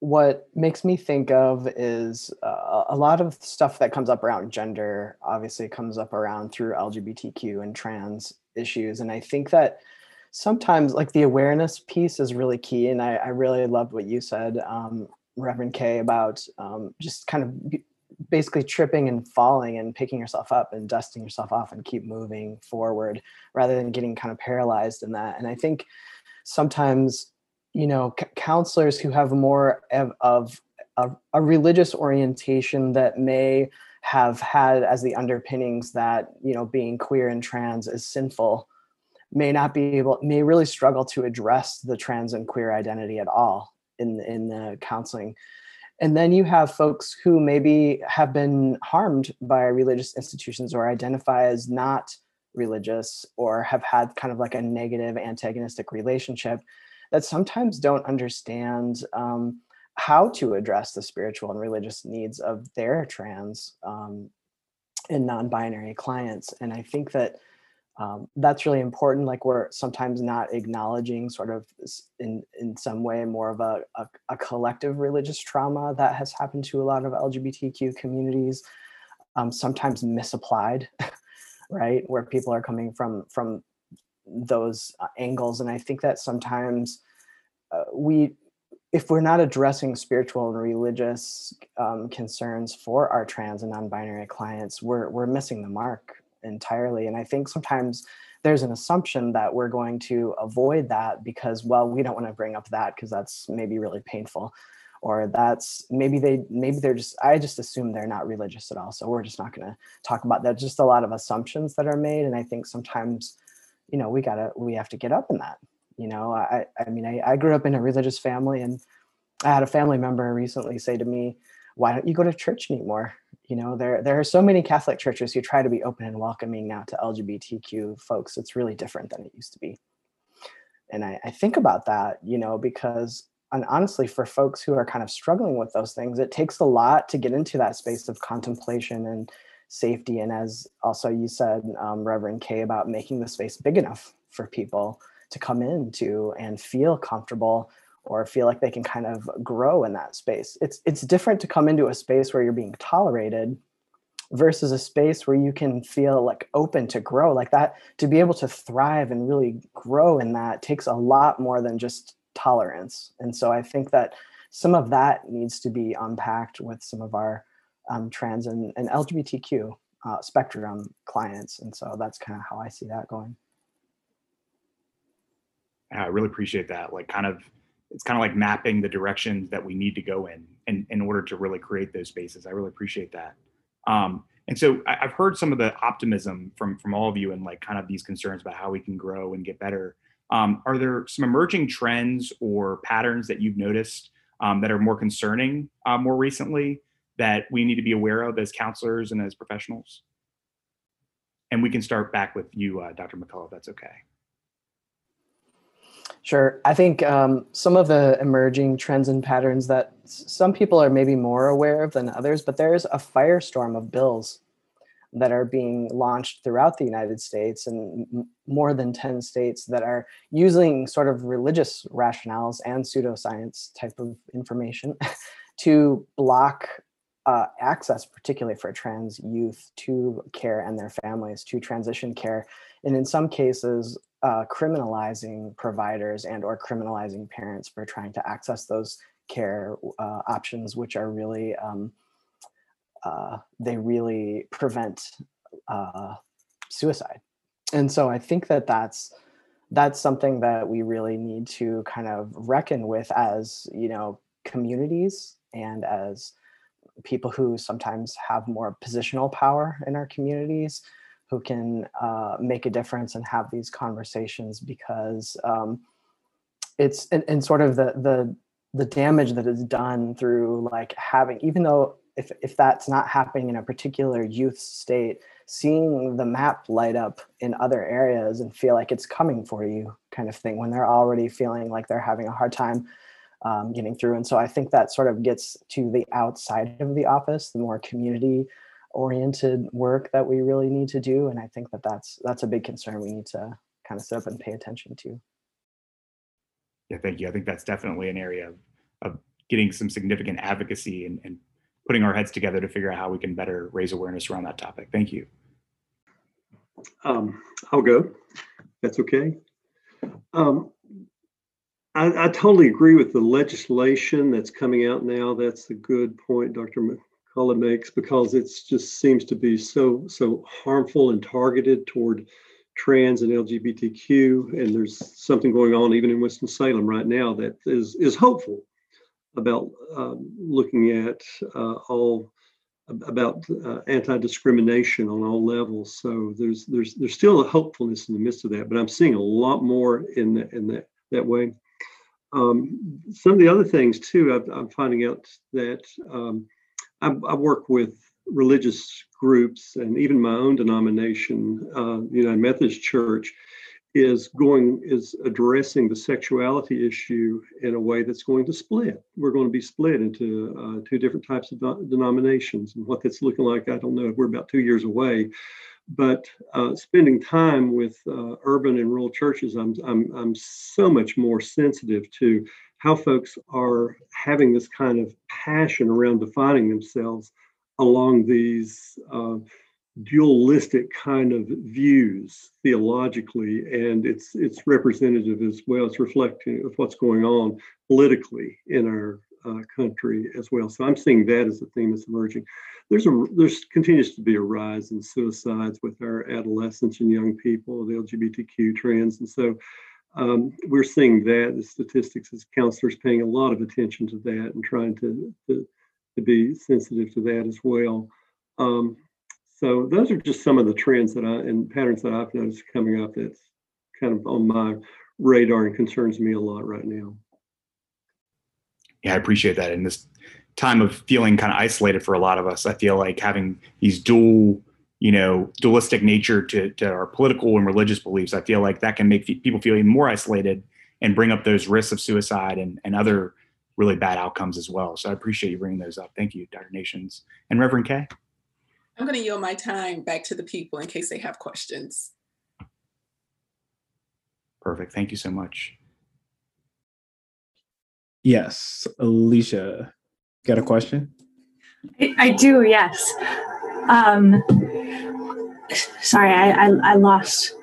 what makes me think of is uh, a lot of stuff that comes up around gender obviously comes up around through lgbtq and trans issues and i think that sometimes like the awareness piece is really key and i, I really loved what you said um, reverend k about um, just kind of basically tripping and falling and picking yourself up and dusting yourself off and keep moving forward rather than getting kind of paralyzed in that. And i think sometimes you know c- counselors who have more of, of a, a, religious orientation that may have had as the underpinnings that you know being queer and trans is sinful may not be able may really struggle to address the trans and queer identity at all in in the counseling. And then you have folks who maybe have been harmed by religious institutions or identify as not religious or have had kind of like a negative antagonistic relationship that sometimes don't understand um, how to address the spiritual and religious needs of their trans um, and non-binary clients. And i think that um, that's really important like we're sometimes not acknowledging sort of in in some way more of a, a, a collective religious trauma that has happened to a lot of lgbtq communities um, sometimes misapplied right where people are coming from from those uh, angles and i think that sometimes uh, we if we're not addressing spiritual and religious um, concerns for our trans and non-binary clients we're we're missing the mark entirely. And I think sometimes there's an assumption that we're going to avoid that because, well, we don't want to bring up that because that's maybe really painful. Or that's maybe they maybe they're just I just assume they're not religious at all. So we're just not gonna talk about that. Just a lot of assumptions that are made. And I think sometimes, you know, we gotta we have to get up in that. You know, I I mean I, I grew up in a religious family and I had a family member recently say to me, why don't you go to church anymore? You know there there are so many catholic churches who try to be open and welcoming now to lgbtq folks. It's really different than it used to be. And i, I think about that you know because and honestly for folks who are kind of struggling with those things it takes a lot to get into that space of contemplation and safety. And as also you said um, reverend k about making the space big enough for people to come into and feel comfortable or feel like they can kind of grow in that space. It's it's different to come into a space where you're being tolerated versus a space where you can feel like open to grow. Like that to be able to thrive and really grow in that takes a lot more than just tolerance. And so i think that some of that needs to be unpacked with some of our um, trans and, and lgbtq uh, spectrum clients. And so that's kind of how i see that going. I really appreciate that. Like kind of it's kind of like mapping the directions that we need to go in, in in order to really create those spaces. I really appreciate that. Um, and so I, have heard some of the optimism from from all of you and like kind of these concerns about how we can grow and get better. Um, are there some emerging trends or patterns that you've noticed um, that are more concerning uh, more recently that we need to be aware of as counselors and as professionals? And we can start back with you, uh, Dr. McCullough, if that's okay. Sure. I think um, some of the emerging trends and patterns that some people are maybe more aware of than others, but there's a firestorm of bills that are being launched throughout the United States and more than 10 states that are using sort of religious rationales and pseudoscience type of information to block uh, access, particularly for trans youth, to care and their families, to transition care. And in some cases, uh, criminalizing providers and or criminalizing parents for trying to access those care uh, options, which are really um, uh, they really prevent uh, suicide. And so I think that that's that's something that we really need to kind of reckon with as you know communities and as people who sometimes have more positional power in our communities who can uh, make a difference and have these conversations because um, it's and, and sort of the the the damage that is done through like having even though if if that's not happening in a particular youth state seeing the map light up in other areas and feel like it's coming for you kind of thing when they're already feeling like they're having a hard time um, getting through. And so i think that sort of gets to the outside of the office the more community oriented work that we really need to do. And i think that that's that's a big concern we need to kind of sit up and pay attention to. Yeah thank you. I think that's definitely an area of, of getting some significant advocacy and, and putting our heads together to figure out how we can better raise awareness around that topic. Thank you. Um, i'll go that's okay. Um, I, I, totally agree with the legislation that's coming out now. That's a good point, Dr. McCullough makes because it just seems to be so so harmful and targeted toward trans and LGBTQ. And there's something going on even in Winston Salem right now that is is hopeful about um, looking at uh, all about uh, anti-discrimination on all levels. So there's there's there's still a hopefulness in the midst of that, but I'm seeing a lot more in in that that way. Um, some of the other things too, i am finding out that um, I, I, work with religious groups and even my own denomination, uh, United Methodist Church, is going is addressing the sexuality issue in a way that's going to split. We're going to be split into uh, two different types of do- denominations, and what that's looking like, I don't know. We're about two years away, but uh, spending time with uh, urban and rural churches, I'm I'm I'm so much more sensitive to how folks are having this kind of passion around defining themselves along these uh, dualistic kind of views theologically, and it's it's representative as well. It's reflecting of what's going on politically in our uh, country as well. So I'm seeing that as a theme that's emerging. There's a there's continues to be a rise in suicides with our adolescents and young people, the LGBTQ trans, and so um, we're seeing that the statistics as counselors paying a lot of attention to that and trying to to, to be sensitive to that as well. Um, so those are just some of the trends that I and patterns that I've noticed coming up that's kind of on my radar and concerns me a lot right now. Yeah, I appreciate that. In this time of feeling kind of isolated for a lot of us, I feel like having these dual, you know, dualistic nature to, to our political and religious beliefs, I feel like that can make people feel even more isolated and bring up those risks of suicide and, and other really bad outcomes as well. So I appreciate you bringing those up. Thank you, Dr. Nations. And Reverend K? I'm going to yield my time back to the people in case they have questions. Perfect. Thank you so much. Yes, Alicia, got a question? I, I do, yes. Um, sorry, I, I, I, lost.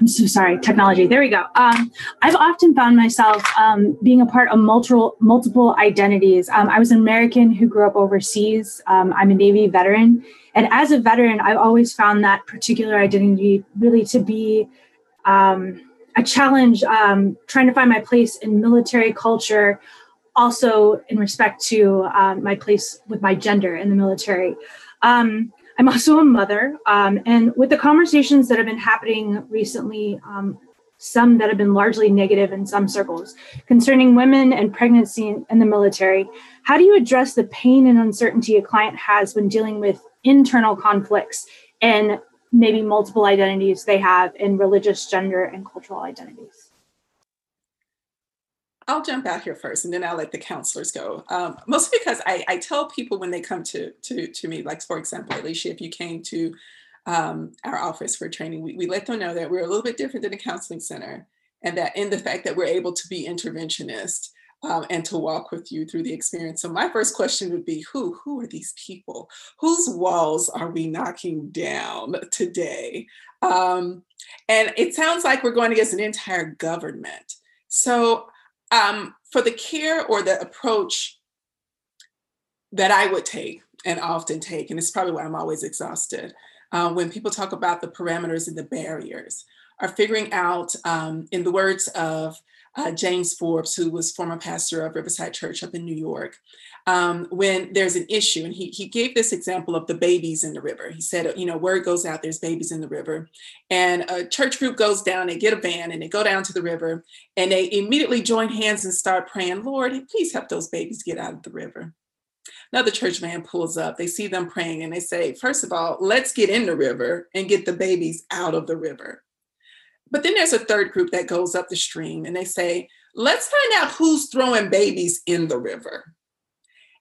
I'm so sorry. Technology. There we go. Um, I've often found myself um, being a part of multiple multiple identities. Um, I was an American who grew up overseas. Um, I'm a Navy veteran, and as a veteran, I've always found that particular identity really to be um, a challenge, um, trying to find my place in military culture, also in respect to um, my place with my gender in the military. Um, I'm also a mother, um, and with the conversations that have been happening recently, um, some that have been largely negative in some circles concerning women and pregnancy in, in the military, how do you address the pain and uncertainty a client has when dealing with internal conflicts and maybe multiple identities they have in religious, gender, and cultural identities? I'll jump out here first and then I'll let the counselors go. Um, mostly because I, I, tell people when they come to, to, to me, like for example, Alicia, if you came to um, our office for training, we, we let them know that we're a little bit different than a counseling center and that in the fact that we're able to be interventionist um, and to walk with you through the experience. So my first question would be, who who are these people? Whose walls are we knocking down today? Um, and it sounds like we're going against an entire government. So um, for the care or the approach that I would take and often take, and it's probably why I'm always exhausted, uh, when people talk about the parameters and the barriers, are figuring out, um, in the words of uh, James Forbes, who was former pastor of Riverside Church up in New York, um, when there's an issue. And he, he gave this example of the babies in the river. He said, you know, word goes out, there's babies in the river. And a church group goes down, they get a van and they go down to the river and they immediately join hands and start praying, Lord, please help those babies get out of the river. Another church van pulls up. They see them praying and they say, first of all, let's get in the river and get the babies out of the river. But then there's a third group that goes up the stream and they say, let's find out who's throwing babies in the river.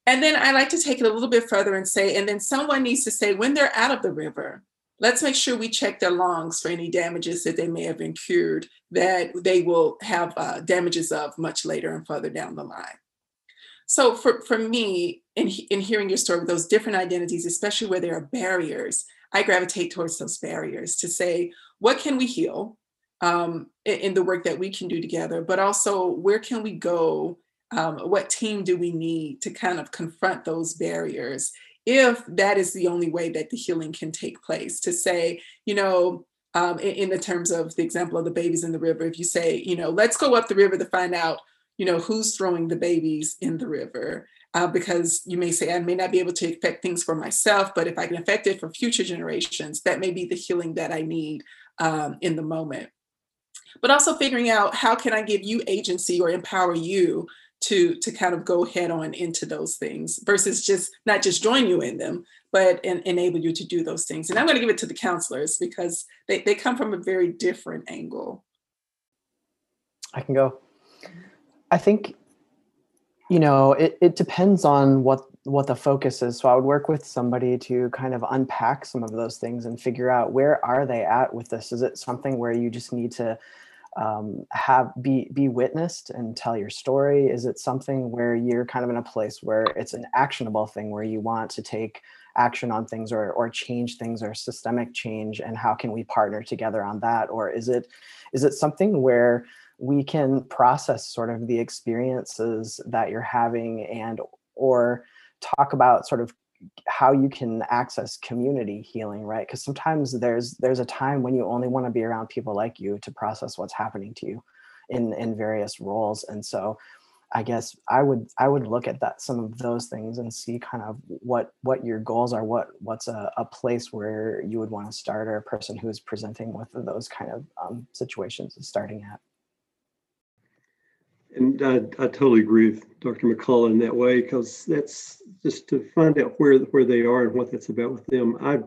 And then I like to take it a little bit further and say, and then someone needs to say, when they're out of the river, let's make sure we check their lungs for any damages that they may have incurred that they will have uh, damages of much later and further down the line. So for, for me, in, in hearing your story, those different identities, especially where there are barriers, I gravitate towards those barriers to say, what can we heal? um, in the work that we can do together, but also where can we go? Um, what team do we need to kind of confront those barriers? If that is the only way that the healing can take place, to say, you know, um, in, in the terms of the example of the babies in the river, if you say, you know, let's go up the river to find out, you know, who's throwing the babies in the river. Uh, because you may say, I may not be able to affect things for myself, but if I can affect it for future generations, that may be the healing that I need um, in the moment but also figuring out how can I give you agency or empower you to to kind of go head on into those things versus just not just join you in them but en- enable you to do those things and i'm going to give it to the counselors because they, they come from a very different angle I can go. I think, you know, it, it depends on what what the focus is. So I would work with somebody to kind of unpack some of those things and figure out where are they at with this. Is it something where you just need to um, have be be witnessed and tell your story? Is it something where you're kind of in a place where it's an actionable thing where you want to take action on things or or change things or systemic change and how can we partner together on that or is it is it something where we can process sort of the experiences that you're having and or talk about sort of how you can access community healing right? Because sometimes there's there's a time when you only want to be around people like you to process what's happening to you in in various roles. And so i guess i would i would look at that some of those things and see kind of what what your goals are what what's a, a place where you would want to start or a person who's presenting with those kind of um, situations is starting at And I, I totally agree with Dr. McCullough in that way because that's just to find out where where they are and what that's about with them. I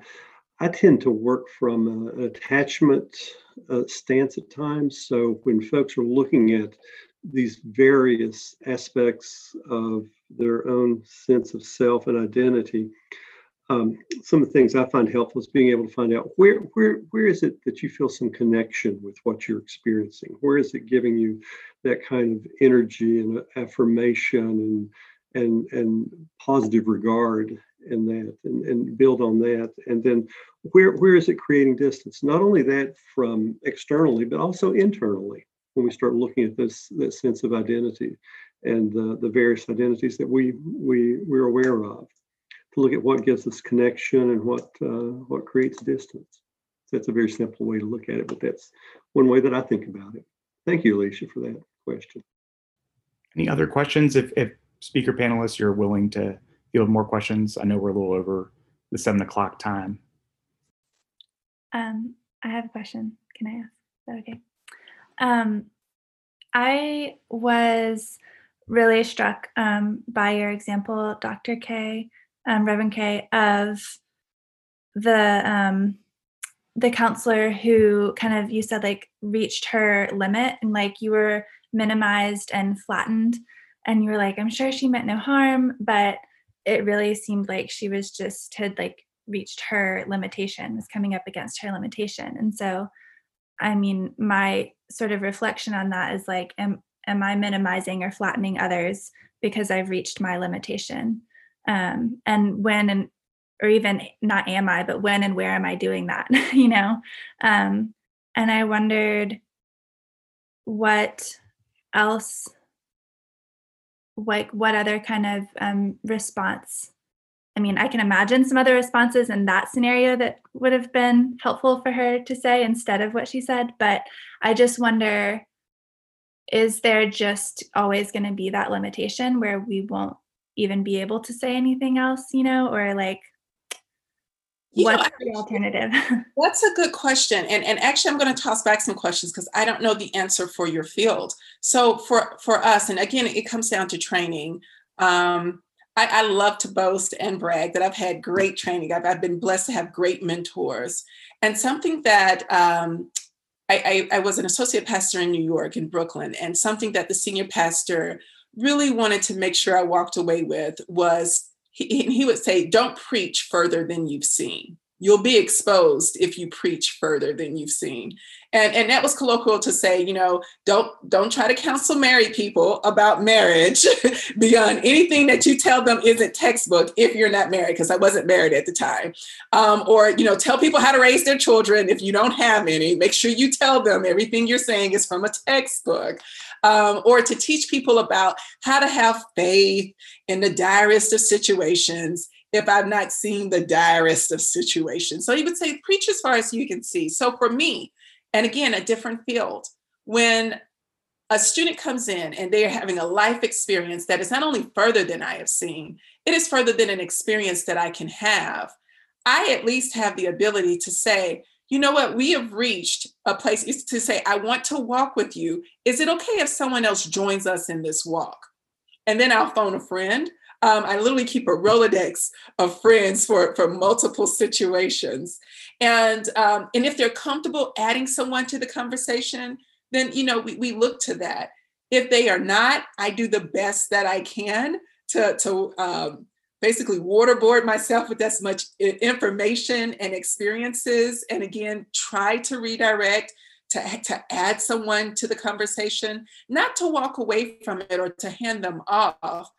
I tend to work from an attachment uh, stance at times. So when folks are looking at these various aspects of their own sense of self and identity, um, some of the things I find helpful is being able to find out where where where is it that you feel some connection with what you're experiencing? Where is it giving you that kind of energy and affirmation and and and positive regard in that and, and build on that? And then where where is it creating distance? Not only that from externally but also internally when we start looking at this that sense of identity and uh, the various identities that we we we're aware of to look at what gives us connection and what uh, what creates distance so that's a very simple way to look at it but that's one way that i think about it thank you alicia for that question Any other questions? If, if speaker panelists, you're willing to field more questions, I know we're a little over the seven o'clock time. Um, I have a question. Can I ask? Is that okay? Um, I was really struck um, by your example, Dr. K, um, Reverend K, of the um, the counselor who kind of you said like reached her limit and like you were minimized and flattened, and you were like, I'm sure she meant no harm, but it really seemed like she was just had like reached her limitation, was coming up against her limitation, and so I mean, my sort of reflection on that is like, am am I minimizing or flattening others because I've reached my limitation? Um, and when and or even not am I, but when and where am I doing that? you know? Um, and I wondered what else, like what other kind of um, response I mean, I can imagine some other responses in that scenario that would have been helpful for her to say instead of what she said. But I just wonder is there just always going to be that limitation where we won't even be able to say anything else, you know, or like, You know, what's the alternative? That's a good question. And, and actually, I'm going to toss back some questions because I don't know the answer for your field. So for, for us, and again, it comes down to training. Um, I, I love to boast and brag that I've had great training. I've, I've been blessed to have great mentors. And something that um, I, I, I was an associate pastor in New York, in Brooklyn, and something that the senior pastor really wanted to make sure I walked away with was he, he would say, Don't preach further than you've seen. You'll be exposed if you preach further than you've seen. And and that was colloquial to say you know don't don't try to counsel married people about marriage beyond anything that you tell them isn't textbook if you're not married because i wasn't married at the time. Um, or you know tell people how to raise their children if you don't have any. Make sure you tell them everything you're saying is from a textbook um, or to teach people about how to have faith in the direst of situations if I've not seen the direst of situations. So he would say, preach as far as you can see. So for me, and again, a different field, when a student comes in and they are having a life experience that is not only further than I have seen, it is further than an experience that I can have. I at least have the ability to say, you know what, we have reached a place is to say, I want to walk with you. Is it okay if someone else joins us in this walk? and then I'll phone a friend. Um, I literally keep a Rolodex of friends for, for multiple situations. And, um, and if they're comfortable adding someone to the conversation, then, you know, we, we look to that. If they are not, I do the best that I can to, to um, basically waterboard myself with as much information and experiences. And again, try to redirect to, to add someone to the conversation, not to walk away from it or to hand them off,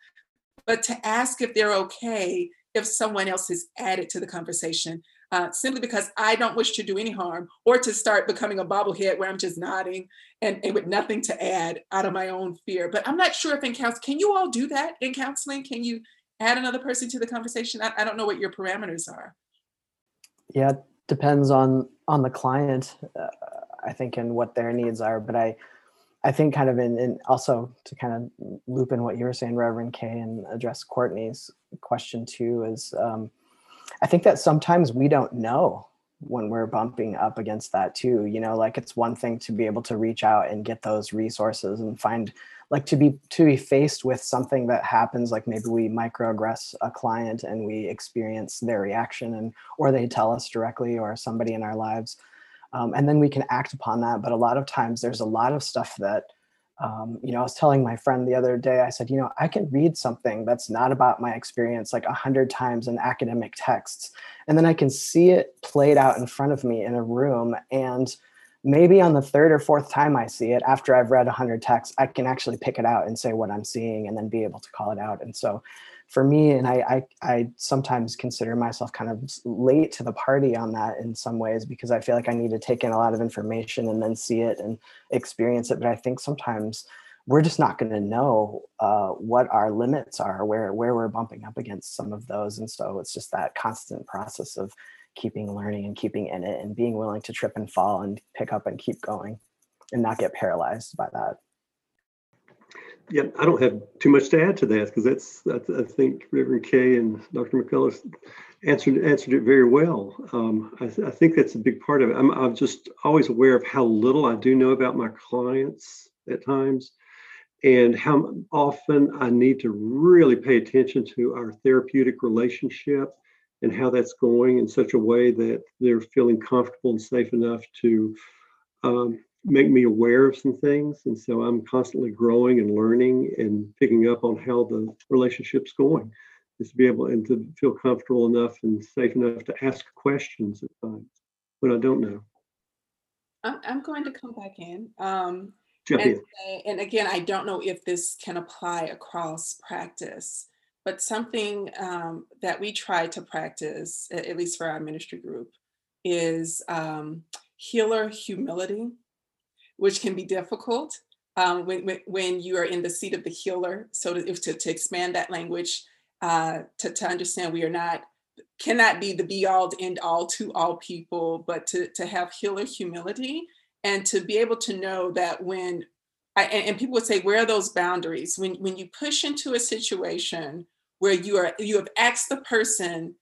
but to ask if they're okay if someone else is added to the conversation. Uh, simply because I don't wish to do any harm or to start becoming a bobblehead where I'm just nodding and, and with nothing to add out of my own fear. But I'm not sure if in counseling, can you all do that in counseling? Can you add another person to the conversation? I, I don't know what your parameters are. Yeah, depends on on the client. Uh, I think, and what their needs are. But I, I think kind of in, in also to kind of loop in what you were saying, Reverend K, and address Courtney's question too is, um, I think that sometimes we don't know when we're bumping up against that too. You know, like it's one thing to be able to reach out and get those resources and find like to be to be faced with something that happens like maybe we microaggress a client and we experience their reaction and or they tell us directly or somebody in our lives um, and then we can act upon that. But a lot of times there's a lot of stuff that, um, you know, I was telling my friend the other day, I said, you know, I can read something that's not about my experience like a hundred times in academic texts, and then I can see it played out in front of me in a room. And maybe on the third or fourth time I see it after I've read a hundred texts, I can actually pick it out and say what I'm seeing and then be able to call it out. And so for me, and I, I, I sometimes consider myself kind of late to the party on that in some ways because I feel like I need to take in a lot of information and then see it and experience it. But I think sometimes we're just not going to know uh, what our limits are, where where we're bumping up against some of those, and so it's just that constant process of keeping learning and keeping in it and being willing to trip and fall and pick up and keep going and not get paralyzed by that yeah, I don't have too much to add to that because that's, I, I, think Reverend K and Dr. McCullough answered answered it very well. Um, I, I, think that's a big part of it. I'm, I'm just always aware of how little I do know about my clients at times, and how often I need to really pay attention to our therapeutic relationship and how that's going in such a way that they're feeling comfortable and safe enough to um, make me aware of some things. And so I'm constantly growing and learning and picking up on how the relationship's going. Is to be able and to feel comfortable enough and safe enough to ask questions at times when I don't know. I'm going to come back in. Um, and, and, again, I don't know if this can apply across practice, but something um, that we try to practice, at least for our ministry group, is um, healer humility which can be difficult um, when, when, you are in the seat of the healer. So to, to, to expand that language, uh, to, to understand we are not, cannot be the be all end all to all people, but to, to have healer humility and to be able to know that when, I, and, people would say, where are those boundaries? When, when you push into a situation where you are, you have asked the person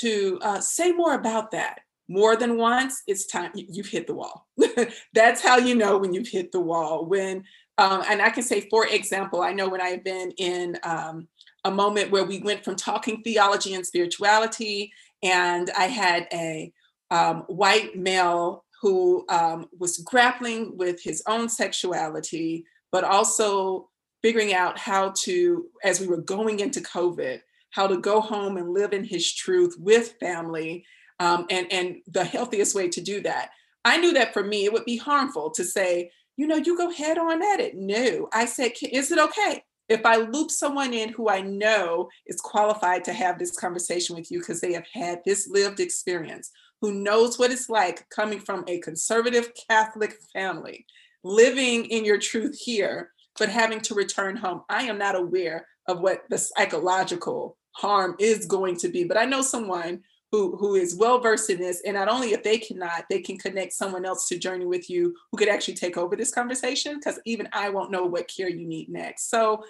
to uh, say more about that more than once, it's time you've hit the wall. That's how you know when you've hit the wall. When um, and I can say, for example, I know when I've been in um, a moment where we went from talking theology and spirituality, and I had a um, white male who um, was grappling with his own sexuality, but also figuring out how to, as we were going into COVID, how to go home and live in his truth with family um, and and the healthiest way to do that. I knew that for me it would be harmful to say, you know, you go head on at it. No, I said, is it okay if I loop someone in who I know is qualified to have this conversation with you because they have had this lived experience, who knows what it's like coming from a conservative Catholic family, living in your truth here, but having to return home. I am not aware of what the psychological harm is going to be, but I know someone who who is well versed in this and not only if they cannot they can connect someone else to journey with you who could actually take over this conversation because even i won't know what care you need next so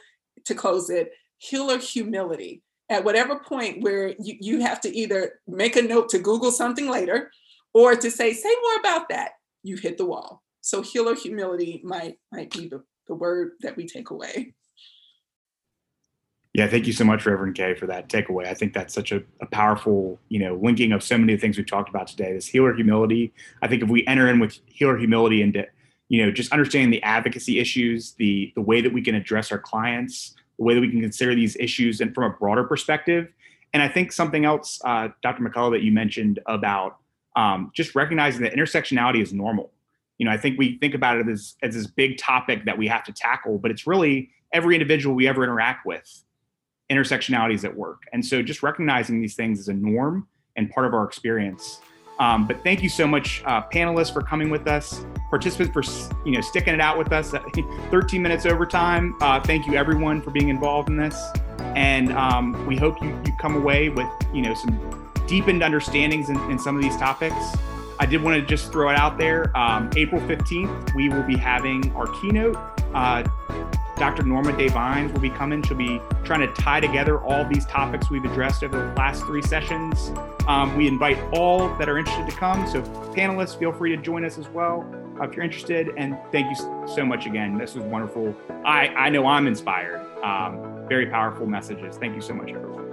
to close it healer humility at whatever point where you, you have to either make a note to google something later or to say say more about that you've hit the wall so healer humility might might be the, the word that we take away Yeah, thank you so much, Reverend K, for that takeaway. I think that's such a, a, powerful, you know, linking of so many of the things we've talked about today. This healer humility. I think if we enter in with healer humility into, you know, just understanding the advocacy issues, the the way that we can address our clients, the way that we can consider these issues and from a broader perspective. And I think something else, uh, Dr. McCullough, that you mentioned about um, just recognizing that intersectionality is normal. You know, I think we think about it as, as this big topic that we have to tackle, but it's really every individual we ever interact with intersectionality is at work. And so just recognizing these things as a norm and part of our experience. Um, but thank you so much, uh, panelists, for coming with us. Participants for you know sticking it out with us. 13 minutes overtime. Uh, thank you everyone for being involved in this, and um, we hope you you come away with you know some deepened understandings in, in some of these topics. I did want to just throw it out there. Um, April 15th, we will be having our keynote. Uh, Dr. Norma Devines will be coming. She'll be trying to tie together all these topics we've addressed over the last three sessions. Um, we invite all that are interested to come. So, panelists, feel free to join us as well uh, if you're interested. And thank you so much again. This was wonderful. I, I know I'm inspired. Um, very powerful messages. Thank you so much, everyone.